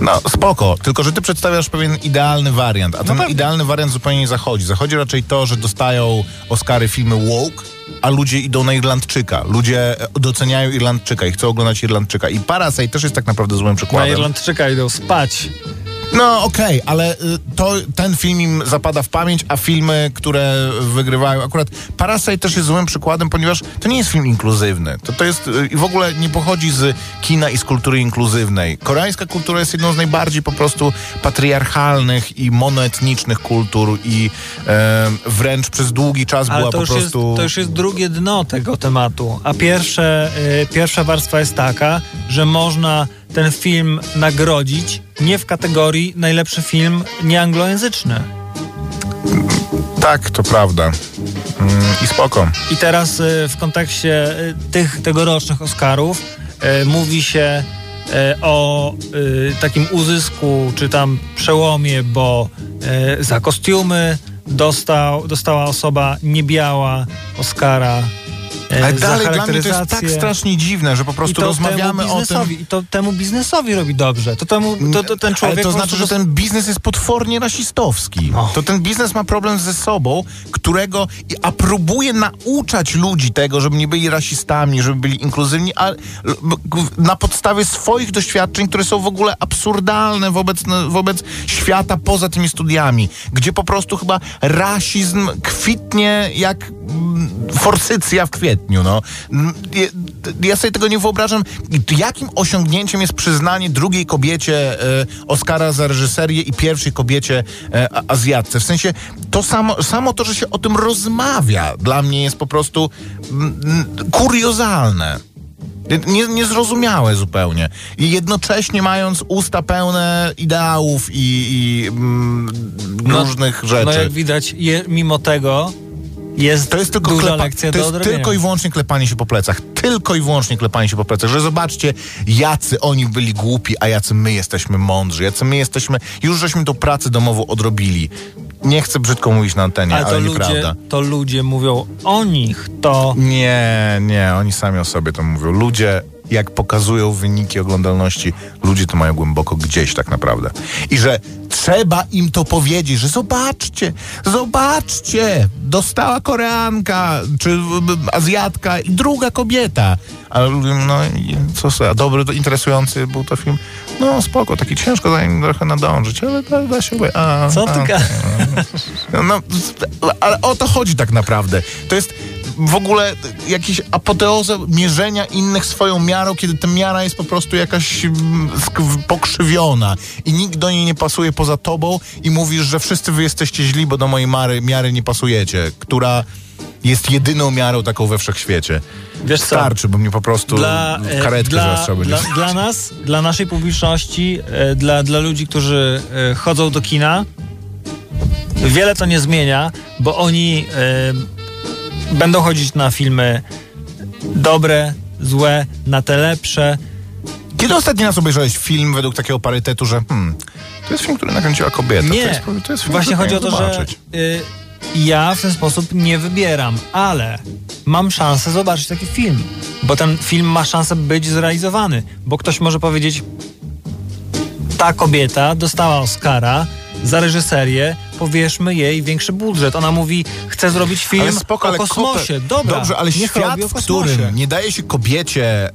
[SPEAKER 2] No spoko, tylko że ty przedstawiasz pewien idealny wariant, a ten
[SPEAKER 3] pewnie.
[SPEAKER 2] idealny wariant zupełnie nie zachodzi. Zachodzi raczej to, że dostają Oscary filmy woke, a ludzie idą na Irlandczyka. Ludzie e, doceniają Irlandczyka i chcą oglądać Irlandczyka. I Parasite też jest tak naprawdę złym
[SPEAKER 3] Na
[SPEAKER 2] przykładem.
[SPEAKER 3] Irlandczyka idą spać.
[SPEAKER 2] No okej, ale y, to ten film im zapada w pamięć, a filmy, które wygrywają, akurat Parasite też jest złym przykładem, ponieważ to nie jest film inkluzywny. To, to jest y, i w ogóle nie pochodzi z kina i z kultury inkluzywnej. Koreańska kultura jest jedną z najbardziej po prostu patriarchalnych i monoetnicznych kultur i e, wręcz przez długi czas
[SPEAKER 3] Ale
[SPEAKER 2] była po
[SPEAKER 3] już, jest,
[SPEAKER 2] prostu...
[SPEAKER 3] to już jest drugie dno tego tematu. A pierwsze, y, pierwsza warstwa jest taka, że można ten film nagrodzić nie w kategorii najlepszy film nieanglojęzyczny.
[SPEAKER 2] Tak, to prawda. Mm, I spoko.
[SPEAKER 3] I teraz y, w kontekście y, tych tegorocznych Oscarów y, mówi się o takim uzysku, czy tam przełomie, bo za kostiumy dostał, dostała osoba niebiała Oscara. Y,
[SPEAKER 2] Ale dalej dla mnie to jest tak strasznie dziwne, że po prostu rozmawiamy o tym...
[SPEAKER 3] I to temu biznesowi robi dobrze. To, temu, to, to ten człowiek
[SPEAKER 2] Ale to znaczy, że ten biznes jest potwornie rasistowski. To ten biznes ma problem ze sobą, którego. i- A próbuje nauczać ludzi tego, żeby nie byli rasistami, żeby byli inkluzywni, a l- g- na podstawie swoich doświadczeń, które są w ogóle absurdalne wobec, no, wobec świata poza tymi studiami, gdzie po prostu chyba rasizm kwitnie jak mm, forsycja w kwietniu. No. Mm, Ja, sobie tego nie wyobrażam. Jakim osiągnięciem jest przyznanie drugiej kobiecie e, Oscara za reżyserię i pierwszej kobiecie e, Azjatce? W sensie to samo, samo to, że się o tym rozmawia, dla mnie jest po prostu mm, mm, kuriozalne. Nie, niezrozumiałe zupełnie. I jednocześnie mając usta pełne ideałów i, i mm, różnych rzeczy.
[SPEAKER 3] No jak widać, je, mimo tego jest,
[SPEAKER 2] To jest tylko,
[SPEAKER 3] duża
[SPEAKER 2] klepa,
[SPEAKER 3] lekcja
[SPEAKER 2] to jest
[SPEAKER 3] odrobienia.
[SPEAKER 2] tylko i wyłącznie klepanie się po plecach. Tylko i wyłącznie klepanie się po plecach, że zobaczcie, jacy oni byli głupi, a jacy my jesteśmy mądrzy, jacy my jesteśmy, już żeśmy tą pracę domową odrobili. Nie chcę brzydko mówić na antenie, ale,
[SPEAKER 3] Ale to
[SPEAKER 2] nieprawda.
[SPEAKER 3] ludzie, to ludzie mówią o nich, to
[SPEAKER 2] Nie, nie, oni sami o sobie to mówią. Ludzie, jak pokazują wyniki oglądalności, ludzie to mają głęboko gdzieś tak naprawdę. I że trzeba im to powiedzieć, że zobaczcie, zobaczcie, dostała Koreanka, czy Azjatka i druga kobieta. Ale ludzie, no i co se, a dobry, to interesujący był to film. No spoko, taki ciężko za nim trochę nadążyć, ale da, da się... A,
[SPEAKER 3] co ty
[SPEAKER 2] a, no, no, ale o to chodzi tak naprawdę. To jest w ogóle jakiś apoteoza mierzenia innych swoją miarą, kiedy ta miara jest po prostu jakaś mm, pokrzywiona i nikt do niej nie pasuje poza tobą i mówisz, że wszyscy wy jesteście źli, bo do mojej mary, miary nie pasujecie, która jest jedyną miarą taką we wszechświecie.
[SPEAKER 3] Wiesz co?
[SPEAKER 2] Starczy, bo mnie po prostu
[SPEAKER 3] dla, e,
[SPEAKER 2] karetkę
[SPEAKER 3] dla,
[SPEAKER 2] zaraz trzeba
[SPEAKER 3] dla, dla nas, dla naszej publiczności, e, dla, dla ludzi, którzy e, chodzą do kina, wiele to nie zmienia, bo oni będą chodzić na filmy dobre, złe, na te lepsze.
[SPEAKER 2] Kiedy ostatni raz obejrzałeś film według takiego parytetu, że hmm, to jest film, który nakręciła kobieta. To
[SPEAKER 3] Nie,
[SPEAKER 2] jest, to jest film,
[SPEAKER 3] właśnie chodzi o to,
[SPEAKER 2] powinien
[SPEAKER 3] że
[SPEAKER 2] zobaczyć.
[SPEAKER 3] y, ja w ten sposób nie wybieram, ale mam szansę zobaczyć taki film, bo ten film ma szansę być zrealizowany, bo ktoś może powiedzieć ta kobieta dostała Oscara za reżyserię, powierzmy jej większy budżet. Ona mówi, chcę zrobić film
[SPEAKER 2] Ale spoko,
[SPEAKER 3] o
[SPEAKER 2] ale
[SPEAKER 3] kosmosie.
[SPEAKER 2] Koper-
[SPEAKER 3] Dobra,
[SPEAKER 2] Dobrze, ale świat, w którym nie daje się kobiecie e,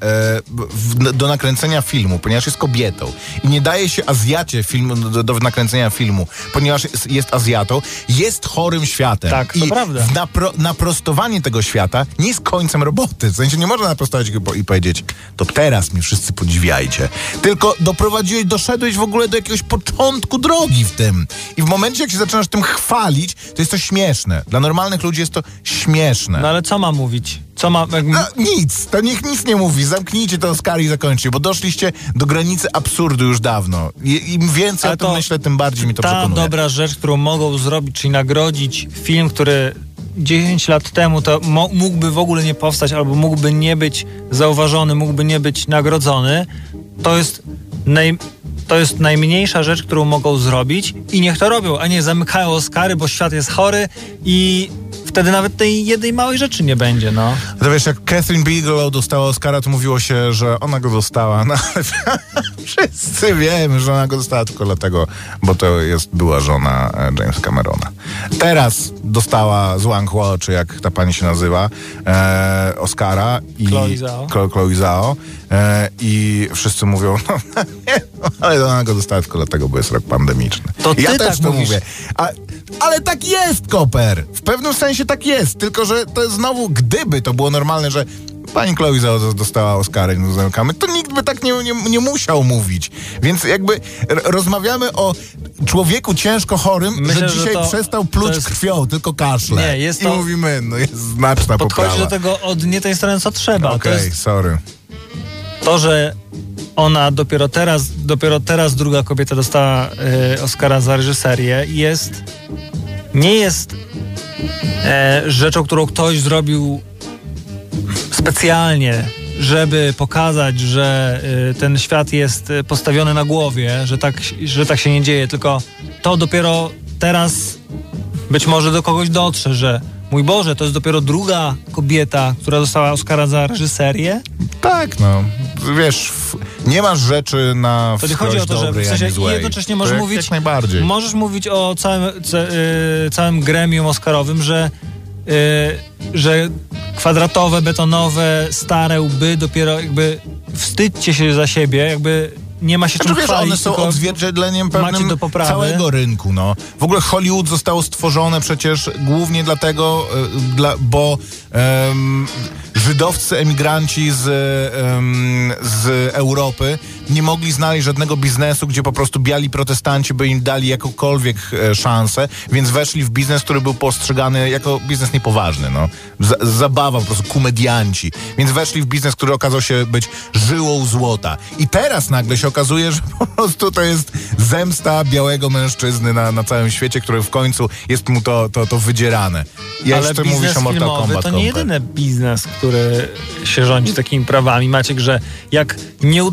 [SPEAKER 2] w, do nakręcenia filmu, ponieważ jest kobietą i nie daje się Azjacie filmu, do, do nakręcenia filmu, ponieważ jest, jest Azjatą, jest chorym światem.
[SPEAKER 3] Tak, to
[SPEAKER 2] I
[SPEAKER 3] prawda.
[SPEAKER 2] Napro, naprostowanie tego świata nie jest końcem roboty. W sensie nie można naprostować go i powiedzieć, to teraz mnie wszyscy podziwiajcie. Tylko doprowadziłeś, doszedłeś w ogóle do jakiegoś początku drogi w tym. I w momencie, jak się zaczynasz tym chwalić, to jest to śmieszne. Dla normalnych ludzi jest to śmieszne.
[SPEAKER 3] No ale co ma mówić? Co ma...
[SPEAKER 2] No, nic, to niech nic nie mówi. Zamknijcie to Oscary i zakończcie, bo doszliście do granicy absurdu już dawno. I, Im więcej
[SPEAKER 3] Ale
[SPEAKER 2] o tym myślę, tym bardziej mi to
[SPEAKER 3] ta
[SPEAKER 2] przekonuje.
[SPEAKER 3] dobra rzecz, którą mogą zrobić, czyli nagrodzić film, który 10 lat temu to mógłby w ogóle nie powstać, albo mógłby nie być zauważony, mógłby nie być nagrodzony, to jest, naj, to jest najmniejsza rzecz, którą mogą zrobić i niech to robią, a nie zamykają Oscary, bo świat jest chory i wtedy nawet tej jednej małej rzeczy nie będzie, no.
[SPEAKER 2] To wiesz, jak Catherine Bigelow dostała Oscara, to mówiło się, że ona go dostała. No ale *laughs* wszyscy wiemy, że ona go dostała tylko dlatego, bo to jest była żona e, Jamesa Camerona. Teraz dostała Zhuang Huo, czy jak ta pani się nazywa, e, Oscara. I,
[SPEAKER 3] Chloe Zhao.
[SPEAKER 2] Chlo- Chloe Zhao. E, I wszyscy mówią, *laughs* no, nie, no, ale ona go dostała tylko dlatego, bo jest rok pandemiczny.
[SPEAKER 3] To
[SPEAKER 2] ja też
[SPEAKER 3] tak
[SPEAKER 2] to
[SPEAKER 3] mówisz.
[SPEAKER 2] mówię. A, ale tak jest, Koper. W pewnym sensie tak jest. Tylko, że to jest znowu, gdyby to było normalne, że pani Chloe Zhao dostała Oscara no zamykamy, to nikt by tak nie, nie, nie musiał mówić. Więc jakby rozmawiamy o człowieku ciężko chorym,
[SPEAKER 3] Myślę,
[SPEAKER 2] że
[SPEAKER 3] że
[SPEAKER 2] dzisiaj
[SPEAKER 3] to-
[SPEAKER 2] przestał pluć
[SPEAKER 3] jest-
[SPEAKER 2] krwią, tylko kaszle.
[SPEAKER 3] Nie, jest
[SPEAKER 2] I
[SPEAKER 3] to-
[SPEAKER 2] mówimy, no jest znaczna
[SPEAKER 3] Podchodzi
[SPEAKER 2] poprawa.
[SPEAKER 3] do tego od nie tej strony, co trzeba.
[SPEAKER 2] Okej,
[SPEAKER 3] jest
[SPEAKER 2] sorry.
[SPEAKER 3] to, że ona dopiero teraz, dopiero teraz druga kobieta dostała e, Oscara za reżyserię, jest nie jest e, rzeczą, którą ktoś zrobił specjalnie, żeby pokazać, że e, ten świat jest e, postawiony na głowie, że tak, że tak się nie dzieje, tylko to dopiero teraz być może do kogoś dotrze, że mój Boże, to jest dopiero druga kobieta, która dostała Oscara za reżyserię.
[SPEAKER 2] Tak, no. Wiesz, nie masz rzeczy na
[SPEAKER 3] To nie chodzi o to, że w sensie jednocześnie możesz
[SPEAKER 2] jak,
[SPEAKER 3] mówić.
[SPEAKER 2] Jak najbardziej.
[SPEAKER 3] Możesz mówić o całym, ce, y, całym gremium Oscarowym, że, y, że kwadratowe, betonowe, stare łby dopiero jakby wstydźcie się za siebie, jakby nie ma się czym
[SPEAKER 2] wiesz,
[SPEAKER 3] chwalić.
[SPEAKER 2] one są odzwierciedleniem pewnym
[SPEAKER 3] do poprawy.
[SPEAKER 2] całego rynku, no. W ogóle Hollywood zostało stworzone przecież głównie dlatego, e, dla, bo żydowscy emigranci z, z Europy nie mogli znaleźć żadnego biznesu, gdzie po prostu biali protestanci by im dali jakąkolwiek e, szansę, więc weszli w biznes, który był postrzegany jako biznes niepoważny, no. Z, zabawa, po prostu komedianci. Więc weszli w biznes, który okazał się być żyłą złota. I teraz nagle się okazuje, że po prostu to jest zemsta białego mężczyzny na, na całym świecie, który w końcu jest mu to, to, to wydzierane. Ja
[SPEAKER 3] Ale
[SPEAKER 2] jeszcze
[SPEAKER 3] biznes
[SPEAKER 2] mówisz o Mortal Kombat.
[SPEAKER 3] to nie jedyny biznes, który się rządzi takimi prawami. Maciek, że jak nie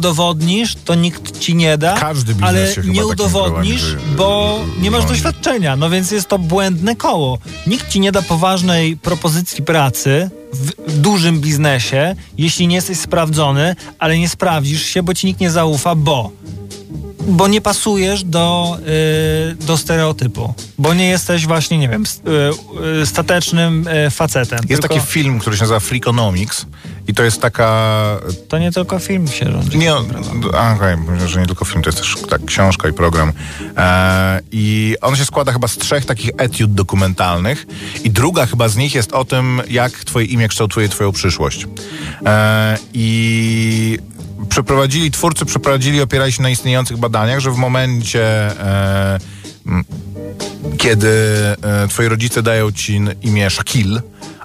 [SPEAKER 3] udowodnisz, to nikt ci nie da,
[SPEAKER 2] Każdy
[SPEAKER 3] ale nie udowodnisz, bo nie masz doświadczenia. No więc jest to błędne koło. Nikt ci nie da poważnej propozycji pracy w dużym biznesie, jeśli nie jesteś sprawdzony, ale nie sprawdzisz się, bo ci nikt nie zaufa, bo bo nie pasujesz do, y, do stereotypu, bo nie jesteś właśnie, nie wiem, y, statecznym y, facetem.
[SPEAKER 2] Jest
[SPEAKER 3] Tylko
[SPEAKER 2] taki film, który się nazywa Freakonomics i to jest taka
[SPEAKER 3] To nie tylko film się rządzi.
[SPEAKER 2] Nie, okej, myślę, że nie tylko film, to jest też tak, książka i program. E, I on się składa chyba z trzech takich etiud dokumentalnych i druga chyba z nich jest o tym, jak twoje imię kształtuje twoją przyszłość. E, I przeprowadzili, twórcy przeprowadzili, opierali się na istniejących badaniach, że w momencie e, kiedy e, twoi rodzice dają ci imię Shakil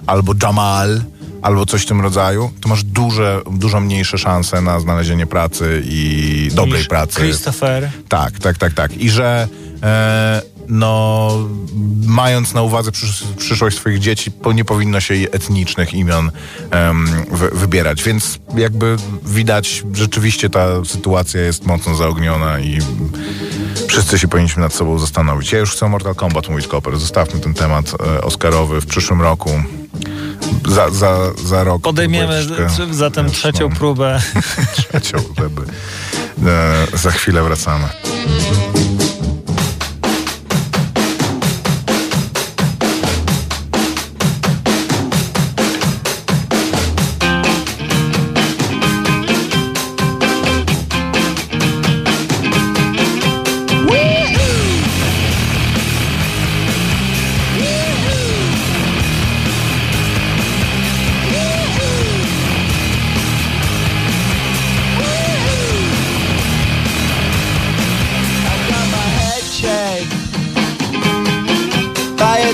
[SPEAKER 2] albo Jamal albo coś w tym rodzaju, to masz duże, dużo mniejsze szanse na znalezienie pracy i dobrej
[SPEAKER 3] Niż
[SPEAKER 2] pracy.
[SPEAKER 3] Christopher.
[SPEAKER 2] Tak, tak, tak, tak. I że e, no, mając na uwadze przysz, przyszłość swoich dzieci, po, nie powinno się jej etnicznych imion em, wy, wybierać. Więc jakby widać, rzeczywiście ta sytuacja jest mocno zaogniona i wszyscy się powinniśmy nad sobą zastanowić. Ja już chcę Mortal Kombat mówić, Koper. Zostawmy ten temat e, Oscarowy w przyszłym roku. Za, za, za rok.
[SPEAKER 3] Podejmiemy zatem
[SPEAKER 2] wiesz,
[SPEAKER 3] trzecią
[SPEAKER 2] no,
[SPEAKER 3] próbę. *laughs*
[SPEAKER 2] trzecią, żeby... E, za chwilę wracamy.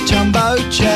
[SPEAKER 5] chumbo
[SPEAKER 2] chum.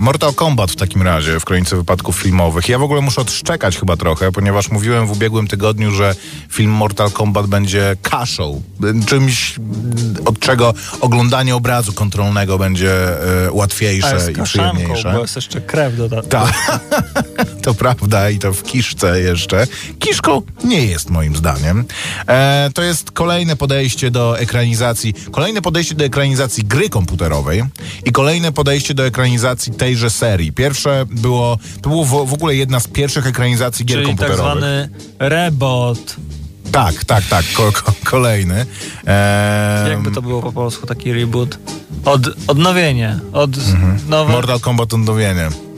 [SPEAKER 2] Mortal Kombat w takim razie w kronice wypadków filmowych. Ja w ogóle muszę odszczekać chyba trochę, ponieważ mówiłem w ubiegłym tygodniu, że film Mortal Kombat będzie kaszą. Czymś, od czego oglądanie obrazu kontrolnego będzie e, łatwiejsze i przyjemniejsze.
[SPEAKER 3] bo jest jeszcze krew dodatkowa.
[SPEAKER 2] Tak, *laughs* to prawda i to w kiszce jeszcze. Kiszką nie jest moim zdaniem. E, to jest kolejne podejście do ekranizacji, kolejne podejście do ekranizacji gry komputerowej i kolejne podejście do ekranizacji tejże serii. Pierwsze było, to było w, w ogóle jedna z pierwszych ekranizacji gier
[SPEAKER 3] Czyli tak
[SPEAKER 2] komputerowych.
[SPEAKER 3] zwany rebot.
[SPEAKER 2] Tak, tak, tak, ko, ko, kolejny.
[SPEAKER 3] Jakby to było po polsku, taki reboot. Od, odnowienie. Od nowe...
[SPEAKER 2] Mortal Kombat odnowienie.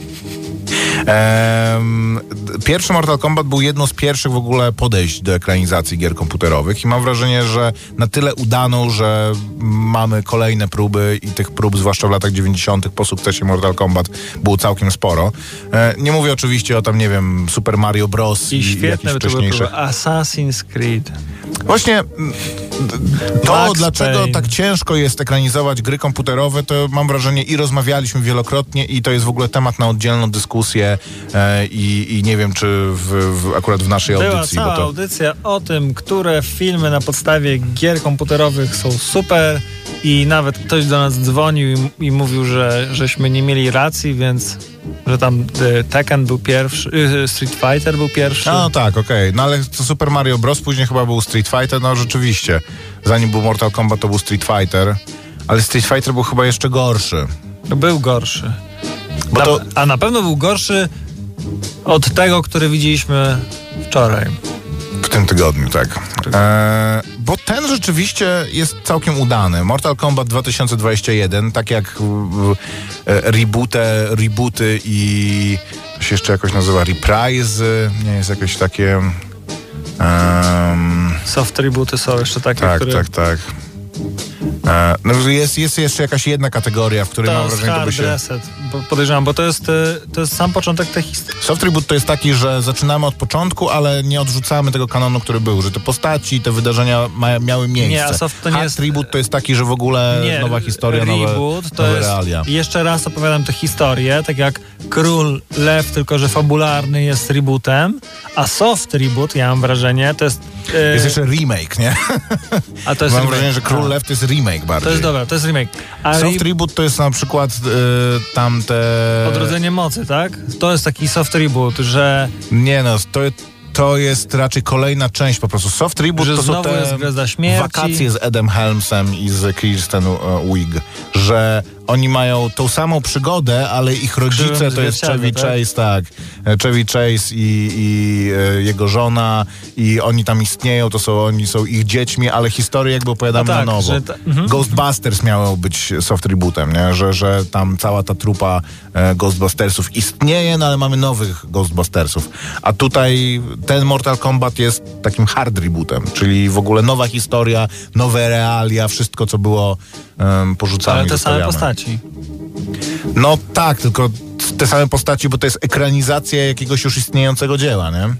[SPEAKER 2] D- pierwszy Mortal Kombat był jedną z pierwszych w ogóle podejść do ekranizacji gier komputerowych i mam wrażenie, że na tyle udaną, że mamy kolejne próby i tych prób, zwłaszcza w latach 90. po sukcesie Mortal Kombat było całkiem sporo. E, nie mówię oczywiście o tam, nie wiem, Super Mario Bros.
[SPEAKER 3] I
[SPEAKER 2] i
[SPEAKER 3] świetne
[SPEAKER 2] wcześniejszych.
[SPEAKER 3] Assassin's Creed.
[SPEAKER 2] Właśnie to,
[SPEAKER 3] Max
[SPEAKER 2] dlaczego
[SPEAKER 3] Payne.
[SPEAKER 2] tak ciężko jest ekranizować gry komputerowe, to mam wrażenie i rozmawialiśmy wielokrotnie i to jest w ogóle temat na oddzielną dyskusję e, i, i nie wiem, czy w, w, akurat w naszej
[SPEAKER 3] Była
[SPEAKER 2] audycji,
[SPEAKER 3] cała
[SPEAKER 2] bo to...
[SPEAKER 3] audycja o tym, które filmy na podstawie gier komputerowych są super i nawet ktoś do nas dzwonił i, i mówił, że żeśmy nie mieli racji, więc że tam y, Tekken był pierwszy, y, Street Fighter był pierwszy.
[SPEAKER 2] No tak, okej. No ale to Super Mario Bros. później chyba był Street Fighter, no rzeczywiście. Zanim był Mortal Kombat, to był Street Fighter. Ale Street Fighter był chyba jeszcze gorszy.
[SPEAKER 3] Był gorszy.
[SPEAKER 2] Bo
[SPEAKER 3] Na,
[SPEAKER 2] to,
[SPEAKER 3] A na pewno był gorszy od tego, który widzieliśmy wczoraj.
[SPEAKER 2] W tym tygodniu, tak. E, bo ten rzeczywiście jest całkiem udany. Mortal Kombat 2021, tak jak e, rebootę, rebooty i to się jeszcze jakoś nazywa reprise, nie jest jakieś takie... em,
[SPEAKER 3] Soft rebooty są jeszcze takie,
[SPEAKER 2] tak,
[SPEAKER 3] które...
[SPEAKER 2] tak, tak. E, no, jest, jest jeszcze jakaś jedna kategoria, w której
[SPEAKER 3] To
[SPEAKER 2] mam wrażenie, to by
[SPEAKER 3] hard
[SPEAKER 2] się...
[SPEAKER 3] reset, bo podejrzewam, bo to jest, y, to jest sam początek tej historii.
[SPEAKER 2] Soft reboot to jest taki, że zaczynamy od początku, ale nie odrzucamy tego kanonu, który był, że te postaci, te wydarzenia ma, miały miejsce.
[SPEAKER 3] Nie, a soft to nie
[SPEAKER 2] Hard
[SPEAKER 3] jest-
[SPEAKER 2] reboot to jest taki, że w ogóle nowa historia, nowe,
[SPEAKER 3] to
[SPEAKER 2] nowe
[SPEAKER 3] jest,
[SPEAKER 2] realia.
[SPEAKER 3] jeszcze raz opowiadam tę historię, tak jak Król Lew, tylko że fabularny jest rebootem, a soft reboot, ja mam wrażenie, to jest... y,
[SPEAKER 2] Jest jeszcze remake, nie?
[SPEAKER 3] a to jest
[SPEAKER 2] Mam
[SPEAKER 3] remake.
[SPEAKER 2] wrażenie, że Król Lew to jest remake bardziej.
[SPEAKER 3] To jest dobra, to jest remake. A
[SPEAKER 2] Soft
[SPEAKER 3] re-
[SPEAKER 2] reboot to jest na przykład y, tamte...
[SPEAKER 3] Odrodzenie mocy, tak? To jest taki soft reboot, że,
[SPEAKER 2] Nie no, to, to jest raczej kolejna część po prostu. Soft reboot
[SPEAKER 3] że
[SPEAKER 2] to są te
[SPEAKER 3] jest
[SPEAKER 2] wakacje z Edem Helmsem i z Kristen e, Wiig, że oni mają tą samą przygodę, ale ich rodzice to jest Chevy
[SPEAKER 3] tak?
[SPEAKER 2] Chase, tak. E, Chevy Chase i, i e, jego żona i oni tam istnieją, to są oni są ich dziećmi, ale historię jakby opowiadamy
[SPEAKER 3] No tak,
[SPEAKER 2] na nowo.
[SPEAKER 3] ta- mhm.
[SPEAKER 2] Ghostbusters miało być soft rebootem, nie? Że, że tam cała ta trupa e, Ghostbustersów istnieje, no ale mamy nowych Ghostbustersów. A tutaj ten Mortal Kombat jest takim hard rebootem, czyli w ogóle nowa historia, nowe realia, wszystko co było um, porzucane
[SPEAKER 3] Ale te same postaci.
[SPEAKER 2] No tak, tylko te same postaci, bo to jest ekranizacja jakiegoś już istniejącego dzieła, nie?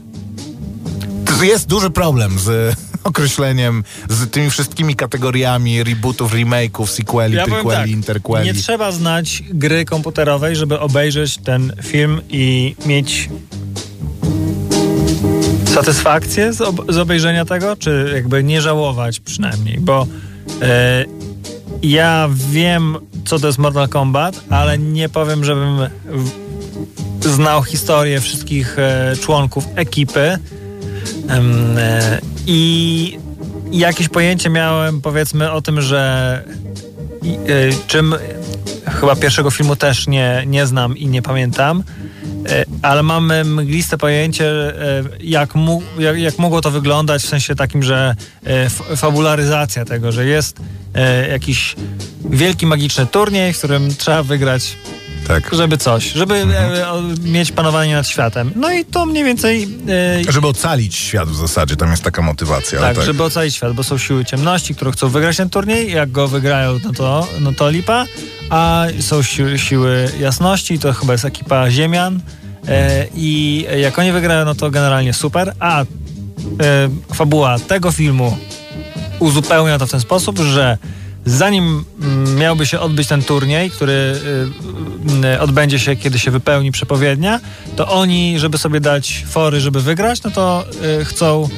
[SPEAKER 2] To jest duży problem z *laughs* określeniem, z tymi wszystkimi kategoriami rebootów, remake'ów, sequeli,
[SPEAKER 3] Ja
[SPEAKER 2] prequeli,
[SPEAKER 3] tak,
[SPEAKER 2] interqueli.
[SPEAKER 3] nie trzeba znać gry komputerowej, żeby obejrzeć ten film i mieć satysfakcję z, ob- z obejrzenia tego, czy jakby nie żałować przynajmniej, bo e, ja wiem, co to jest Mortal Kombat, ale nie powiem, żebym znał historię wszystkich e, członków ekipy. E, i jakieś pojęcie miałem powiedzmy o tym, że e, czym chyba pierwszego filmu też nie, nie znam i nie pamiętam, ale mamy mgliste pojęcie, e, jak, mu, jak, jak mogło to wyglądać w sensie takim, że e, fabularyzacja tego, że jest e, jakiś wielki magiczny turniej, w którym trzeba wygrać
[SPEAKER 2] Tak.
[SPEAKER 3] żeby coś, żeby o, mieć panowanie nad światem. No i to mniej więcej
[SPEAKER 2] Żeby ocalić świat w zasadzie, tam jest taka motywacja. ale
[SPEAKER 3] tak, żeby ocalić świat, bo są siły ciemności, które chcą wygrać ten turniej. Jak go wygrają, no to, no to lipa. A są siły, siły jasności, to chyba jest ekipa Ziemian. E, I jak oni wygrają, no to generalnie super. A e, fabuła tego filmu uzupełnia to w ten sposób, że zanim mm, miałby się odbyć ten turniej, który y, y, odbędzie się, kiedy się wypełni przepowiednia, to oni, żeby sobie dać fory, żeby wygrać, no to y, chcą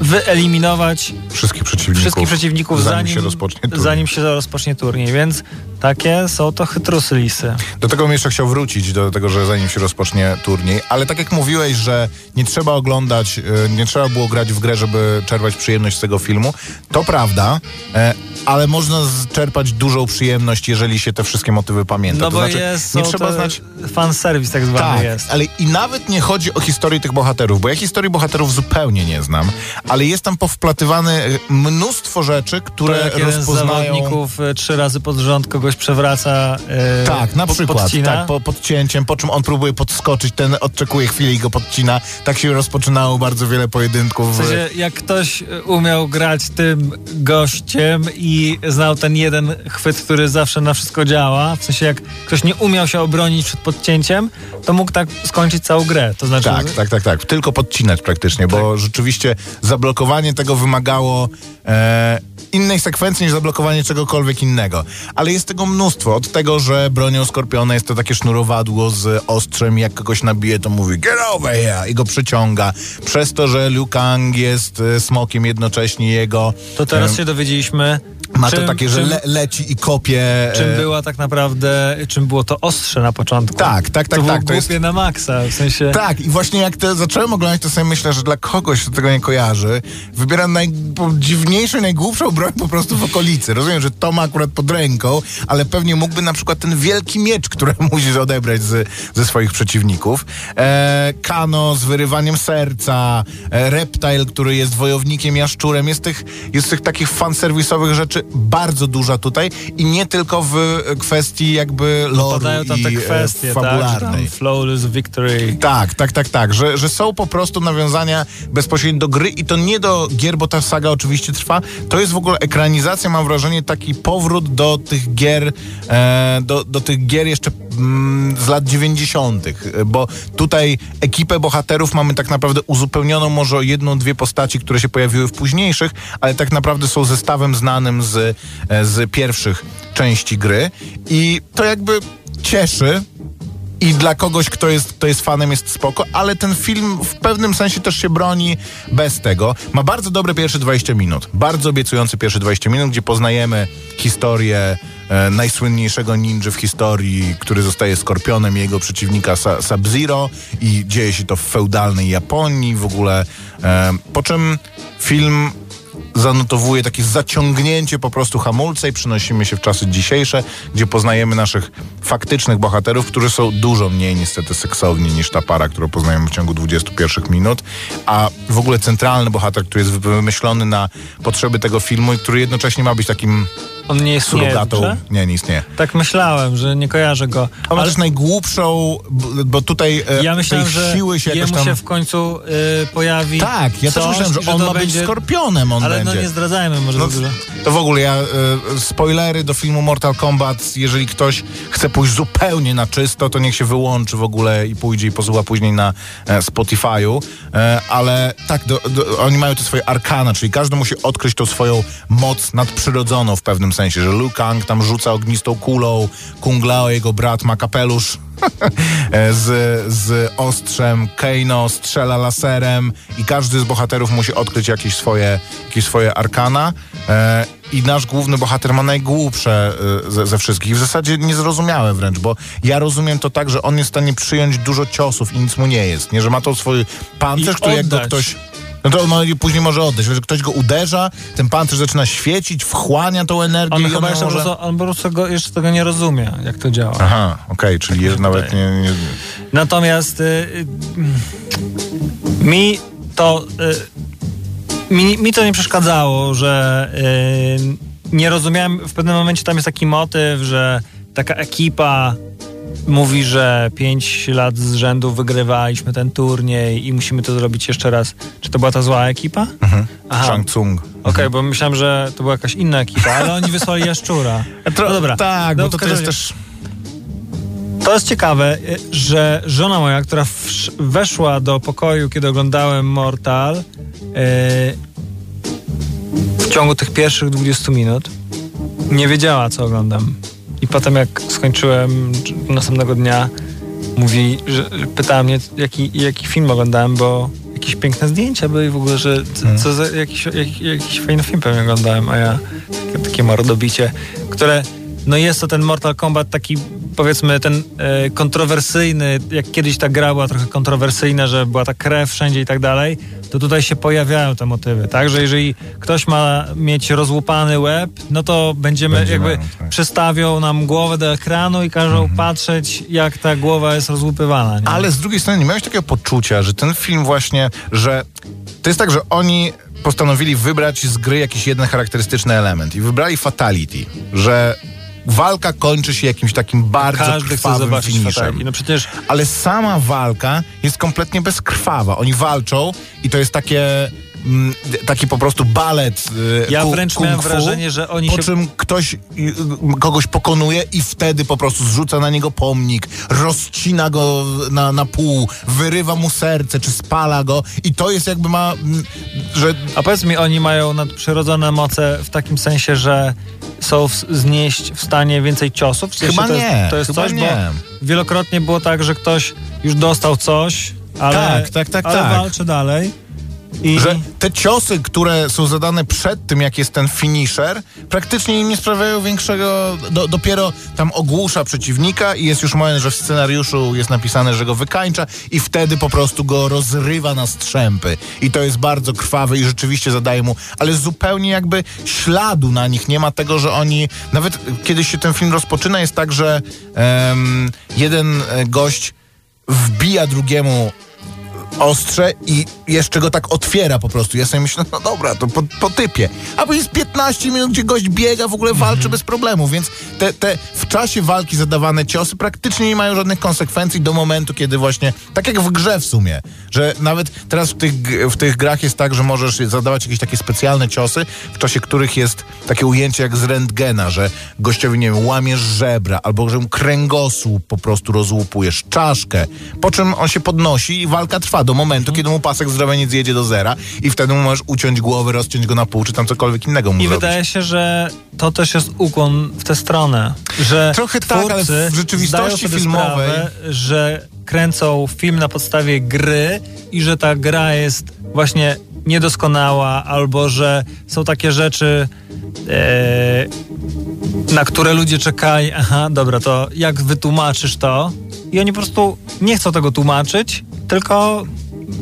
[SPEAKER 3] wyeliminować
[SPEAKER 2] Wszystkich przeciwników.
[SPEAKER 3] wszystkich przeciwników,
[SPEAKER 2] zanim,
[SPEAKER 3] zanim,
[SPEAKER 2] się rozpocznie turniej.
[SPEAKER 3] zanim się rozpocznie turniej. Więc takie są to chytrusy lisy.
[SPEAKER 2] Do tego bym jeszcze chciał wrócić, do tego, że zanim się rozpocznie turniej, ale tak jak mówiłeś, że nie trzeba oglądać, e, nie trzeba było grać w grę, żeby czerpać przyjemność z tego filmu, to prawda, e, ale można czerpać dużą przyjemność, jeżeli się te wszystkie motywy pamięta.
[SPEAKER 3] No
[SPEAKER 2] to
[SPEAKER 3] bo
[SPEAKER 2] znaczy,
[SPEAKER 3] jest,
[SPEAKER 2] nie trzeba znać
[SPEAKER 3] fanserwis tak zwany
[SPEAKER 2] tak,
[SPEAKER 3] jest.
[SPEAKER 2] ale i nawet nie chodzi o historię tych bohaterów, bo ja historii bohaterów zupełnie nie znam, ale jest tam powplatywane e, mnóstwo rzeczy,
[SPEAKER 3] To
[SPEAKER 2] które
[SPEAKER 3] jeden z
[SPEAKER 2] rozpoznają...
[SPEAKER 3] zawodników y, trzy razy pod rząd kogoś przewraca y,
[SPEAKER 2] Tak, na
[SPEAKER 3] pod-
[SPEAKER 2] przykład,
[SPEAKER 3] podcina.
[SPEAKER 2] tak, po, podcięciem, po czym on próbuje podskoczyć, ten odczekuje chwilę i go podcina. Tak się rozpoczynało bardzo wiele pojedynków.
[SPEAKER 3] W sensie, jak ktoś umiał grać tym gościem i znał ten jeden chwyt, który zawsze na wszystko działa, w sensie jak ktoś nie umiał się obronić przed podcięciem, to mógł tak skończyć całą grę. To znaczy,
[SPEAKER 2] Tak, tak, tak, tak. Tylko podcinać praktycznie, bo
[SPEAKER 3] Tak.
[SPEAKER 2] rzeczywiście zablokowanie tego wymagało e, innej sekwencji niż zablokowanie czegokolwiek innego. Ale jest tego mnóstwo. Od tego, że bronią Skorpiona jest to takie sznurowadło z ostrzem, jak kogoś nabije, to mówi get over here i go przyciąga. Przez to, że Liu Kang jest e, smokiem jednocześnie jego...
[SPEAKER 3] to teraz
[SPEAKER 2] e,
[SPEAKER 3] się dowiedzieliśmy,
[SPEAKER 2] Ma to
[SPEAKER 3] czym-
[SPEAKER 2] takie, że
[SPEAKER 3] czym-
[SPEAKER 2] le, leci i kopie...
[SPEAKER 3] czym
[SPEAKER 2] e,
[SPEAKER 3] była tak naprawdę, czym było to ostrze na początku.
[SPEAKER 2] Tak, tak, tak,
[SPEAKER 3] to
[SPEAKER 2] tak, to jest-
[SPEAKER 3] głupie na maksa, w sensie...
[SPEAKER 2] Tak, i właśnie jak to zacząłem oglądać, to sobie myślę, że dla kogoś, kto tego nie kojarzy, wybiera najdziwniejszą, najgłupszą broń po prostu w okolicy. Rozumiem, że to ma akurat pod ręką, ale pewnie mógłby na przykład ten wielki miecz, który *laughs* musisz odebrać z, ze swoich przeciwników. E, Kano z wyrywaniem serca, e, Reptile, który jest wojownikiem jaszczurem. Jest tych, jest tych takich fanserwisowych rzeczy bardzo duża tutaj i nie tylko w kwestii jakby loru
[SPEAKER 3] Padają tam te
[SPEAKER 2] i
[SPEAKER 3] kwestie,
[SPEAKER 2] e,
[SPEAKER 3] tak, że
[SPEAKER 2] fabularnej.
[SPEAKER 3] tam flawless victory.
[SPEAKER 2] Tak, tak, tak, tak, że, że są po prostu nawiązania bezpośrednio do gry i to nie do gier, bo ta saga oczywiście trwa. To jest w ogóle ekranizacja, mam wrażenie, taki powrót do tych gier, e, do, do tych gier jeszcze z lat 90., bo tutaj ekipę bohaterów mamy tak naprawdę uzupełnioną może o jedną, dwie postaci, które się pojawiły w późniejszych, ale tak naprawdę są zestawem znanym z, e, z pierwszych części gry i to jakby cieszy, i dla kogoś, kto jest, kto jest fanem, jest spoko, ale ten film w pewnym sensie też się broni bez tego. Ma bardzo dobre pierwsze 20 minut. Bardzo obiecujący pierwsze 20 minut, gdzie poznajemy historię e, najsłynniejszego ninja w historii, który zostaje skorpionem jego przeciwnika Sub-Zero i dzieje się to w feudalnej Japonii w ogóle. E, po czym film zanotowuje takie zaciągnięcie po prostu hamulca i przenosimy się w czasy dzisiejsze, gdzie poznajemy naszych faktycznych bohaterów, którzy są dużo mniej niestety seksowni niż ta para, którą poznajemy w ciągu 21 minut, a w ogóle centralny bohater, który jest wymyślony na potrzeby tego filmu i który jednocześnie ma być takim
[SPEAKER 3] On nie istnieje w
[SPEAKER 2] surogatą. Nie, nie istnieje.
[SPEAKER 3] Tak myślałem, że nie kojarzę go.
[SPEAKER 2] On ma
[SPEAKER 3] Ale
[SPEAKER 2] też najgłupszą, bo tutaj e,
[SPEAKER 3] ja myślałem, że
[SPEAKER 2] siły się jakoś
[SPEAKER 3] jemu
[SPEAKER 2] tam...
[SPEAKER 3] się w końcu y, pojawi
[SPEAKER 2] Tak, ja też
[SPEAKER 3] coś
[SPEAKER 2] myślałem, że on ma być
[SPEAKER 3] będzie...
[SPEAKER 2] skorpionem, on
[SPEAKER 3] Ale no nie zdradzajmy może
[SPEAKER 2] No,
[SPEAKER 3] za dużo.
[SPEAKER 2] to w ogóle ja, e, spoilery do filmu Mortal Kombat, jeżeli ktoś chce pójść zupełnie na czysto, to niech się wyłączy w ogóle i pójdzie i posłucha później na e, Spotify'u. E, ale tak, do, do, oni mają te swoje arkana, czyli każdy musi odkryć tą swoją moc nadprzyrodzoną w pewnym sensie, że Liu Kang tam rzuca ognistą kulą, Kung Lao, jego brat ma kapelusz *laughs* z, z ostrzem, Keino strzela laserem i każdy z bohaterów musi odkryć jakieś swoje, jakieś swoje arkana. E, I nasz główny bohater ma najgłupsze e, ze, ze wszystkich. W zasadzie niezrozumiałe wręcz, bo ja rozumiem to tak, że on jest w stanie przyjąć dużo ciosów i nic mu nie jest. Nie, że ma to swój pancerz,
[SPEAKER 3] I
[SPEAKER 2] który jak go
[SPEAKER 3] oddać.
[SPEAKER 2] ktoś... No to on później może oddać, że ktoś go uderza, ten pancerz zaczyna świecić, wchłania tą energię
[SPEAKER 3] On
[SPEAKER 2] i
[SPEAKER 3] chyba jeszcze,
[SPEAKER 2] może...
[SPEAKER 3] po prostu, on po prostu go, jeszcze tego nie rozumie, jak to działa.
[SPEAKER 2] Aha, okej, czyli jest nawet nie... nie...
[SPEAKER 3] Natomiast y, y, mi to y, mi, mi to nie przeszkadzało, że y, nie rozumiałem, w pewnym momencie tam jest taki motyw, że taka ekipa mówi, że pięć lat z rzędu wygrywaliśmy ten turniej i musimy to zrobić jeszcze raz. Czy to była ta zła ekipa? Aha.
[SPEAKER 2] Shang Tsung.
[SPEAKER 3] Okej, bo myślałem, że to była jakaś inna ekipa, ale oni wysłali jaszczura. *laughs* No dobra.
[SPEAKER 2] Tak,
[SPEAKER 3] No,
[SPEAKER 2] bo to, to jest też...
[SPEAKER 3] To jest ciekawe, y, że żona moja, która weszła do pokoju, kiedy oglądałem Mortal, y, w ciągu tych pierwszych 20 minut nie wiedziała, co oglądam. I potem, jak skończyłem czy- następnego dnia, mówi, że pytała mnie, jaki, jaki film oglądałem, bo jakieś piękne zdjęcia były i w ogóle, że co, co za jakiś, jakiś, jakiś fajny film pewnie oglądałem, a ja takie, takie mordobicie, które, no jest to ten Mortal Kombat taki, powiedzmy, ten e, kontrowersyjny, jak kiedyś ta gra była trochę kontrowersyjna, że była ta krew wszędzie i tak dalej, to tutaj się pojawiają te motywy, tak, że jeżeli ktoś ma mieć rozłupany łeb, no to będziemy,
[SPEAKER 2] Będzie
[SPEAKER 3] jakby
[SPEAKER 2] tak.
[SPEAKER 3] przestawią nam głowę do ekranu i każą patrzeć, jak ta głowa jest rozłupywana. Nie?
[SPEAKER 2] Ale z drugiej strony nie miałeś takiego poczucia, że ten film właśnie, że to jest tak, że oni postanowili wybrać z gry jakiś jeden charakterystyczny element i wybrali Fatality, że walka kończy się jakimś takim bardzo
[SPEAKER 3] Każdy
[SPEAKER 2] krwawym finiszem.
[SPEAKER 3] No przecież
[SPEAKER 2] Ale sama walka jest kompletnie bezkrwawa. Oni walczą i to jest takie... mm, Taki po prostu balet. y,
[SPEAKER 3] Ja
[SPEAKER 2] ku-
[SPEAKER 3] wręcz miałem
[SPEAKER 2] fu,
[SPEAKER 3] wrażenie, że oni
[SPEAKER 2] po
[SPEAKER 3] się-
[SPEAKER 2] czym ktoś y, y, kogoś pokonuje i wtedy po prostu zrzuca na niego pomnik, rozcina go na, na pół, wyrywa mu serce, czy spala go i to jest jakby ma, mm, że
[SPEAKER 3] A powiedz mi, oni mają nadprzyrodzone moce w takim sensie, że są w, znieść w stanie więcej ciosów?
[SPEAKER 2] Chyba
[SPEAKER 3] to jest,
[SPEAKER 2] nie,
[SPEAKER 3] To jest
[SPEAKER 2] chyba
[SPEAKER 3] coś,
[SPEAKER 2] nie.
[SPEAKER 3] bo wielokrotnie było tak, że ktoś już dostał coś, ale,
[SPEAKER 2] Tak, tak, tak,
[SPEAKER 3] ale
[SPEAKER 2] tak.
[SPEAKER 3] walczy dalej. I,
[SPEAKER 2] że te ciosy, które są zadane przed tym, jak jest ten finisher, praktycznie im nie sprawiają większego. Do, dopiero tam ogłusza przeciwnika i jest już moment, że w scenariuszu jest napisane, że go wykańcza i wtedy po prostu go rozrywa na strzępy. I to jest bardzo krwawe i rzeczywiście zadaje mu, ale zupełnie jakby śladu na nich nie ma tego, że oni. Nawet kiedy się ten film rozpoczyna, jest tak, że em, jeden e, gość wbija drugiemu ostrze i jeszcze go tak otwiera po prostu. Ja sobie myślę, no dobra, to po, po typie. A bo jest 15 minut, gdzie gość biega, w ogóle walczy bez problemu, więc te, te w czasie walki zadawane ciosy praktycznie nie mają żadnych konsekwencji do momentu, kiedy właśnie, tak jak w grze w sumie, że nawet teraz w tych, w tych grach jest tak, że możesz zadawać jakieś takie specjalne ciosy, w czasie których jest takie ujęcie jak z rentgena, że gościowi, nie wiem, łamiesz żebra, albo że mu kręgosłup po prostu rozłupujesz, czaszkę, po czym on się podnosi i walka trwa do momentu, kiedy mu pasek zdrowia nie zjedzie do zera i wtedy mu możesz uciąć głowę, rozciąć go na pół, czy tam cokolwiek innego mu
[SPEAKER 3] I wydaje się, że to też jest ukłon w tę stronę, że
[SPEAKER 2] Trochę tak, ale w rzeczywistości filmowej-
[SPEAKER 3] sprawę, że kręcą film na podstawie gry i że ta gra jest właśnie niedoskonała, albo że są takie rzeczy, e, na które ludzie czekają. Aha, dobra, to jak wytłumaczysz to? I oni po prostu nie chcą tego tłumaczyć, tylko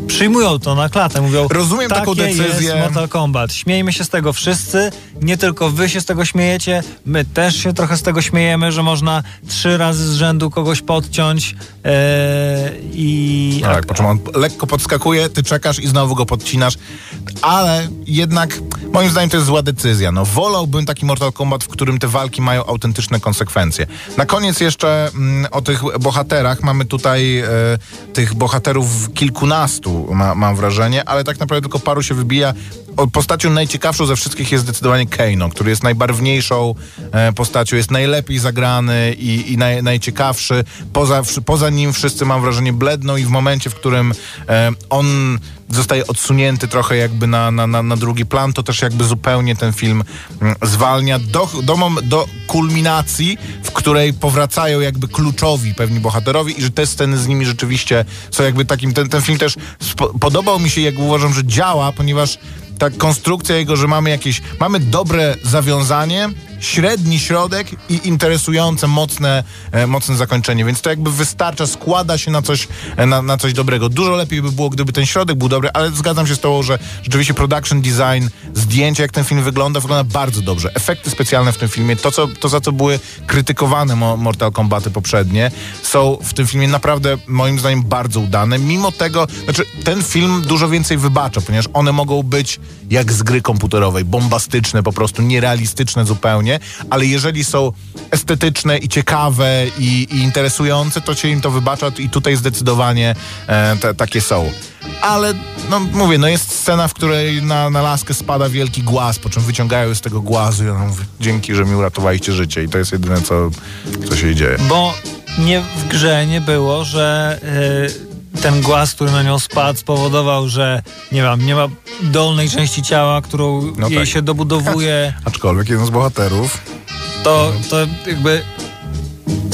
[SPEAKER 3] przyjmują to na klatę. Mówią,
[SPEAKER 2] Rozumiem taką decyzję.
[SPEAKER 3] jest Mortal Kombat. Śmiejmy się z tego wszyscy, nie tylko wy się z tego śmiejecie, my też się trochę z tego śmiejemy, że można trzy razy z rzędu kogoś podciąć e, i...
[SPEAKER 2] Tak, po czym on lekko podskakuje, ty czekasz i znowu go podcinasz, ale jednak Moim zdaniem to jest zła decyzja. No, wolałbym taki Mortal Kombat, w którym te walki mają autentyczne konsekwencje. Na koniec jeszcze mm, o tych bohaterach. Mamy tutaj e, tych bohaterów kilkunastu, ma, mam wrażenie, ale tak naprawdę tylko paru się wybija. Postacią najciekawszą ze wszystkich jest zdecydowanie Kano, który jest najbarwniejszą e, postacią, jest najlepiej zagrany i, i naj, najciekawszy. Poza, poza nim wszyscy, mam wrażenie, bledną i w momencie, w którym e, on zostaje odsunięty trochę jakby na, na, na, na drugi plan, to też jakby zupełnie ten film mm, zwalnia do, do, do kulminacji, w której powracają jakby kluczowi pewni bohaterowie i że te sceny z nimi rzeczywiście są jakby takim, ten, ten film też podobał mi się, jak uważam, że działa, ponieważ ta konstrukcja jego, że mamy jakieś, mamy dobre zawiązanie, średni środek i interesujące, mocne, e, mocne zakończenie, więc to jakby wystarcza, składa się na coś, e, na, na coś dobrego. Dużo lepiej by było, gdyby ten środek był dobry, ale zgadzam się z tobą, że rzeczywiście production design, zdjęcie, jak ten film wygląda, wygląda bardzo dobrze. Efekty specjalne w tym filmie, to, co, to za co były krytykowane Mo- Mortal Kombaty poprzednie, są w tym filmie naprawdę, moim zdaniem, bardzo udane. Mimo tego, znaczy, ten film dużo więcej wybacza, ponieważ one mogą być jak z gry komputerowej, bombastyczne, po prostu nierealistyczne zupełnie, ale jeżeli są estetyczne i ciekawe i, i interesujące, to się im to wybacza i tutaj zdecydowanie e, te, takie są. Ale, no mówię, no jest scena, w której na, na laskę spada wielki głaz, po czym wyciągają z tego głazu i ona mówi, dzięki, że mi uratowaliście życie i to jest jedyne, co, co się dzieje.
[SPEAKER 3] Bo nie w grze nie było, że y, ten głaz, który na nią spadł, spowodował, że nie wiem, nie ma dolnej części ciała, którą
[SPEAKER 2] No
[SPEAKER 3] jej
[SPEAKER 2] tak.
[SPEAKER 3] się dobudowuje.
[SPEAKER 2] Aczkolwiek jeden z bohaterów
[SPEAKER 3] To, to jakby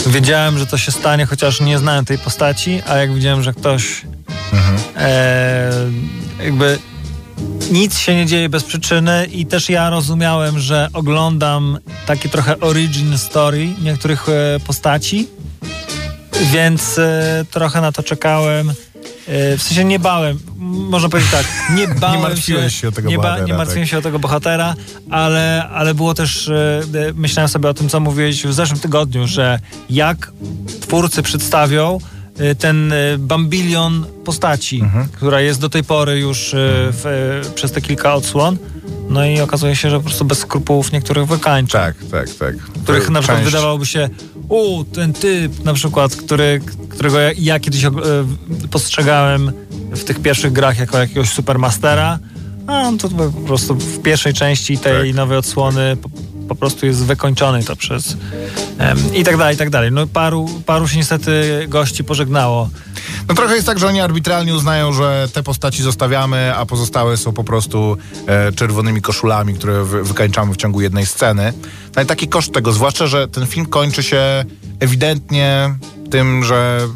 [SPEAKER 3] wiedziałem, że to się stanie, chociaż nie znałem tej postaci, a jak widziałem, że ktoś e, jakby nic się nie dzieje bez przyczyny i też ja rozumiałem, że oglądam takie trochę origin story niektórych e, postaci, więc e, trochę na to czekałem. E, w sensie nie bałem, można powiedzieć tak, nie *laughs* bałem
[SPEAKER 2] martwiłeś się o tego
[SPEAKER 3] nie,
[SPEAKER 2] bohatera,
[SPEAKER 3] nie martwiłem
[SPEAKER 2] tak.
[SPEAKER 3] się o tego bohatera, ale, ale było też, e, myślałem sobie o tym, co mówiłeś w zeszłym tygodniu, że jak twórcy przedstawią ten bambilion postaci,
[SPEAKER 2] Mhm.
[SPEAKER 3] która jest do tej pory już w, przez te kilka odsłon. No i okazuje się, że po prostu bez skrupułów niektórych wykańcza.
[SPEAKER 2] Tak, tak, tak.
[SPEAKER 3] Których na przykład
[SPEAKER 2] Część-
[SPEAKER 3] wydawałoby się, o, ten typ na przykład, który, którego ja, ja kiedyś e, postrzegałem w tych pierwszych grach jako jakiegoś supermastera, a on to po prostu w pierwszej części tej
[SPEAKER 2] Tak.
[SPEAKER 3] nowej odsłony po, prostu jest wykończony to przez em, i tak dalej, i tak dalej. No paru, paru się niestety gości pożegnało.
[SPEAKER 2] No trochę jest tak, że oni arbitralnie uznają, że te postaci zostawiamy, a pozostałe są po prostu e, czerwonymi koszulami, które wy, wykańczamy w ciągu jednej sceny. No i taki koszt tego, zwłaszcza, że ten film kończy się ewidentnie tym, że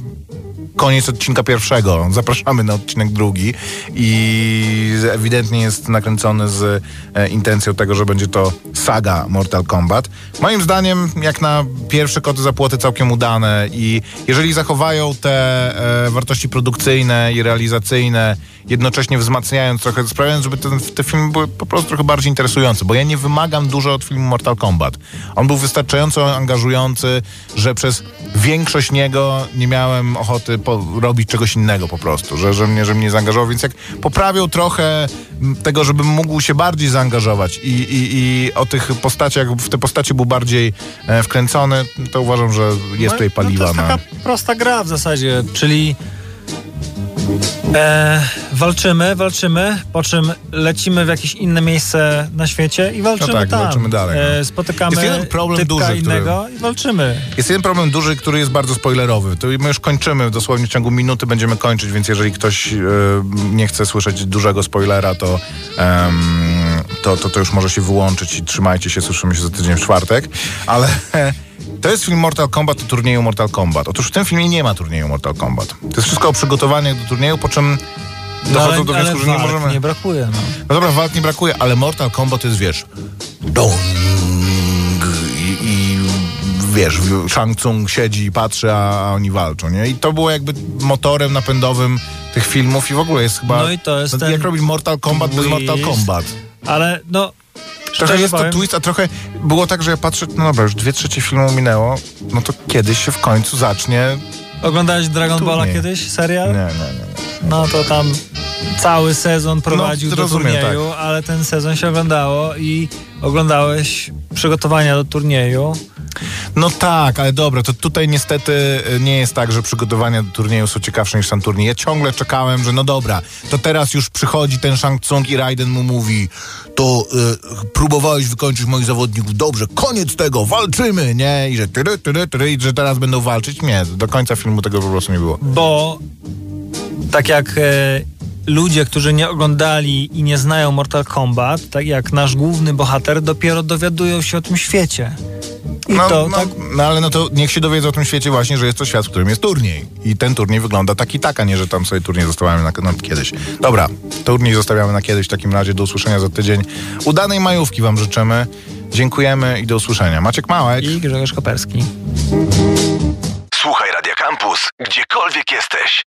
[SPEAKER 2] koniec odcinka pierwszego. Zapraszamy na odcinek drugi i ewidentnie jest nakręcony z e, intencją tego, że będzie to saga Mortal Kombat. Moim zdaniem, jak na pierwsze koty za płoty całkiem udane i jeżeli zachowają te e, wartości produkcyjne i realizacyjne, jednocześnie wzmacniając trochę, sprawiając, żeby ten, te filmy były po prostu trochę bardziej interesujące, bo ja nie wymagam dużo od filmu Mortal Kombat. On był wystarczająco angażujący, że przez większość niego nie miałem ochoty po, robić czegoś innego po prostu, że, że, mnie, że mnie zaangażował, więc jak poprawił trochę tego, żebym mógł się bardziej zaangażować i, i, i o tych postaciach, w te postacie był bardziej e, wkręcony, to uważam, że jest tutaj paliwa
[SPEAKER 3] no to jest
[SPEAKER 2] na...
[SPEAKER 3] taka prosta gra w zasadzie, czyli e, walczymy, walczymy, po czym lecimy w jakieś inne miejsce na świecie i walczymy
[SPEAKER 2] No tak,
[SPEAKER 3] tam.
[SPEAKER 2] walczymy dalej, no.
[SPEAKER 3] E, spotykamy
[SPEAKER 2] Jest jeden problem duży, który-
[SPEAKER 3] innego i walczymy.
[SPEAKER 2] Jest jeden problem duży, który jest bardzo spoilerowy. To my już kończymy, dosłownie w ciągu minuty będziemy kończyć, więc jeżeli ktoś e, nie chce słyszeć dużego spoilera, to, to, to, to już może się wyłączyć i trzymajcie się, słyszymy się za tydzień w czwartek. Ale *laughs* to jest film Mortal Kombat o turnieju Mortal Kombat. Otóż w tym filmie nie ma turnieju Mortal Kombat. To jest wszystko o przygotowaniach do turnieju, po czym dochodzą do wniosku, że nie możemy...
[SPEAKER 3] nie brakuje. No.
[SPEAKER 2] No dobra, walk nie brakuje, ale Mortal Kombat to jest, wiesz, dong i, i wiesz, Shang Tsung siedzi i patrzy, a, oni walczą, nie? I to było jakby motorem napędowym tych filmów i w ogóle jest chyba...
[SPEAKER 3] No i to jest ten
[SPEAKER 2] Jak robić Mortal Kombat bez Mortal. Kombat?
[SPEAKER 3] Ale no,
[SPEAKER 2] Trochę jest to twist, a trochę było tak, że ja patrzę, no dobra, już dwie trzecie filmu minęło, no to kiedyś się w końcu zacznie
[SPEAKER 3] Oglądałeś Dragon Balla kiedyś? Serial?
[SPEAKER 2] Nie, nie, nie.
[SPEAKER 3] No to tam cały sezon prowadził
[SPEAKER 2] No,
[SPEAKER 3] do turnieju, ale ten sezon się oglądało i oglądałeś przygotowania do turnieju.
[SPEAKER 2] No tak, ale dobra, to tutaj niestety y, nie jest tak, że przygotowania do turnieju są ciekawsze niż sam turniej. Ja ciągle czekałem, że no dobra, to teraz już przychodzi ten Shang Tsung i Raiden mu mówi to y, próbowałeś wykończyć moich zawodników, dobrze, koniec tego, walczymy, nie? I że tyry, tyry, tyry, i że teraz będą walczyć. Nie, do końca filmu tego po prostu nie było.
[SPEAKER 3] bo tak jak e, ludzie, którzy nie oglądali i nie znają Mortal Kombat, tak jak nasz główny bohater, dopiero dowiadują się o tym świecie. I
[SPEAKER 2] No,
[SPEAKER 3] to
[SPEAKER 2] no,
[SPEAKER 3] tak.
[SPEAKER 2] no ale no to niech się dowiedzą o tym świecie właśnie, że jest to świat, w którym jest turniej. I ten turniej wygląda tak i tak, a nie, że tam sobie turniej zostawiamy na, na kiedyś. Dobra, turniej zostawiamy na kiedyś. W takim razie do usłyszenia za tydzień. Udanej majówki wam życzymy. Dziękujemy i do usłyszenia. Maciek Małek.
[SPEAKER 3] I Grzegorz Koperski.
[SPEAKER 1] Słuchaj Radio Campus, gdziekolwiek jesteś.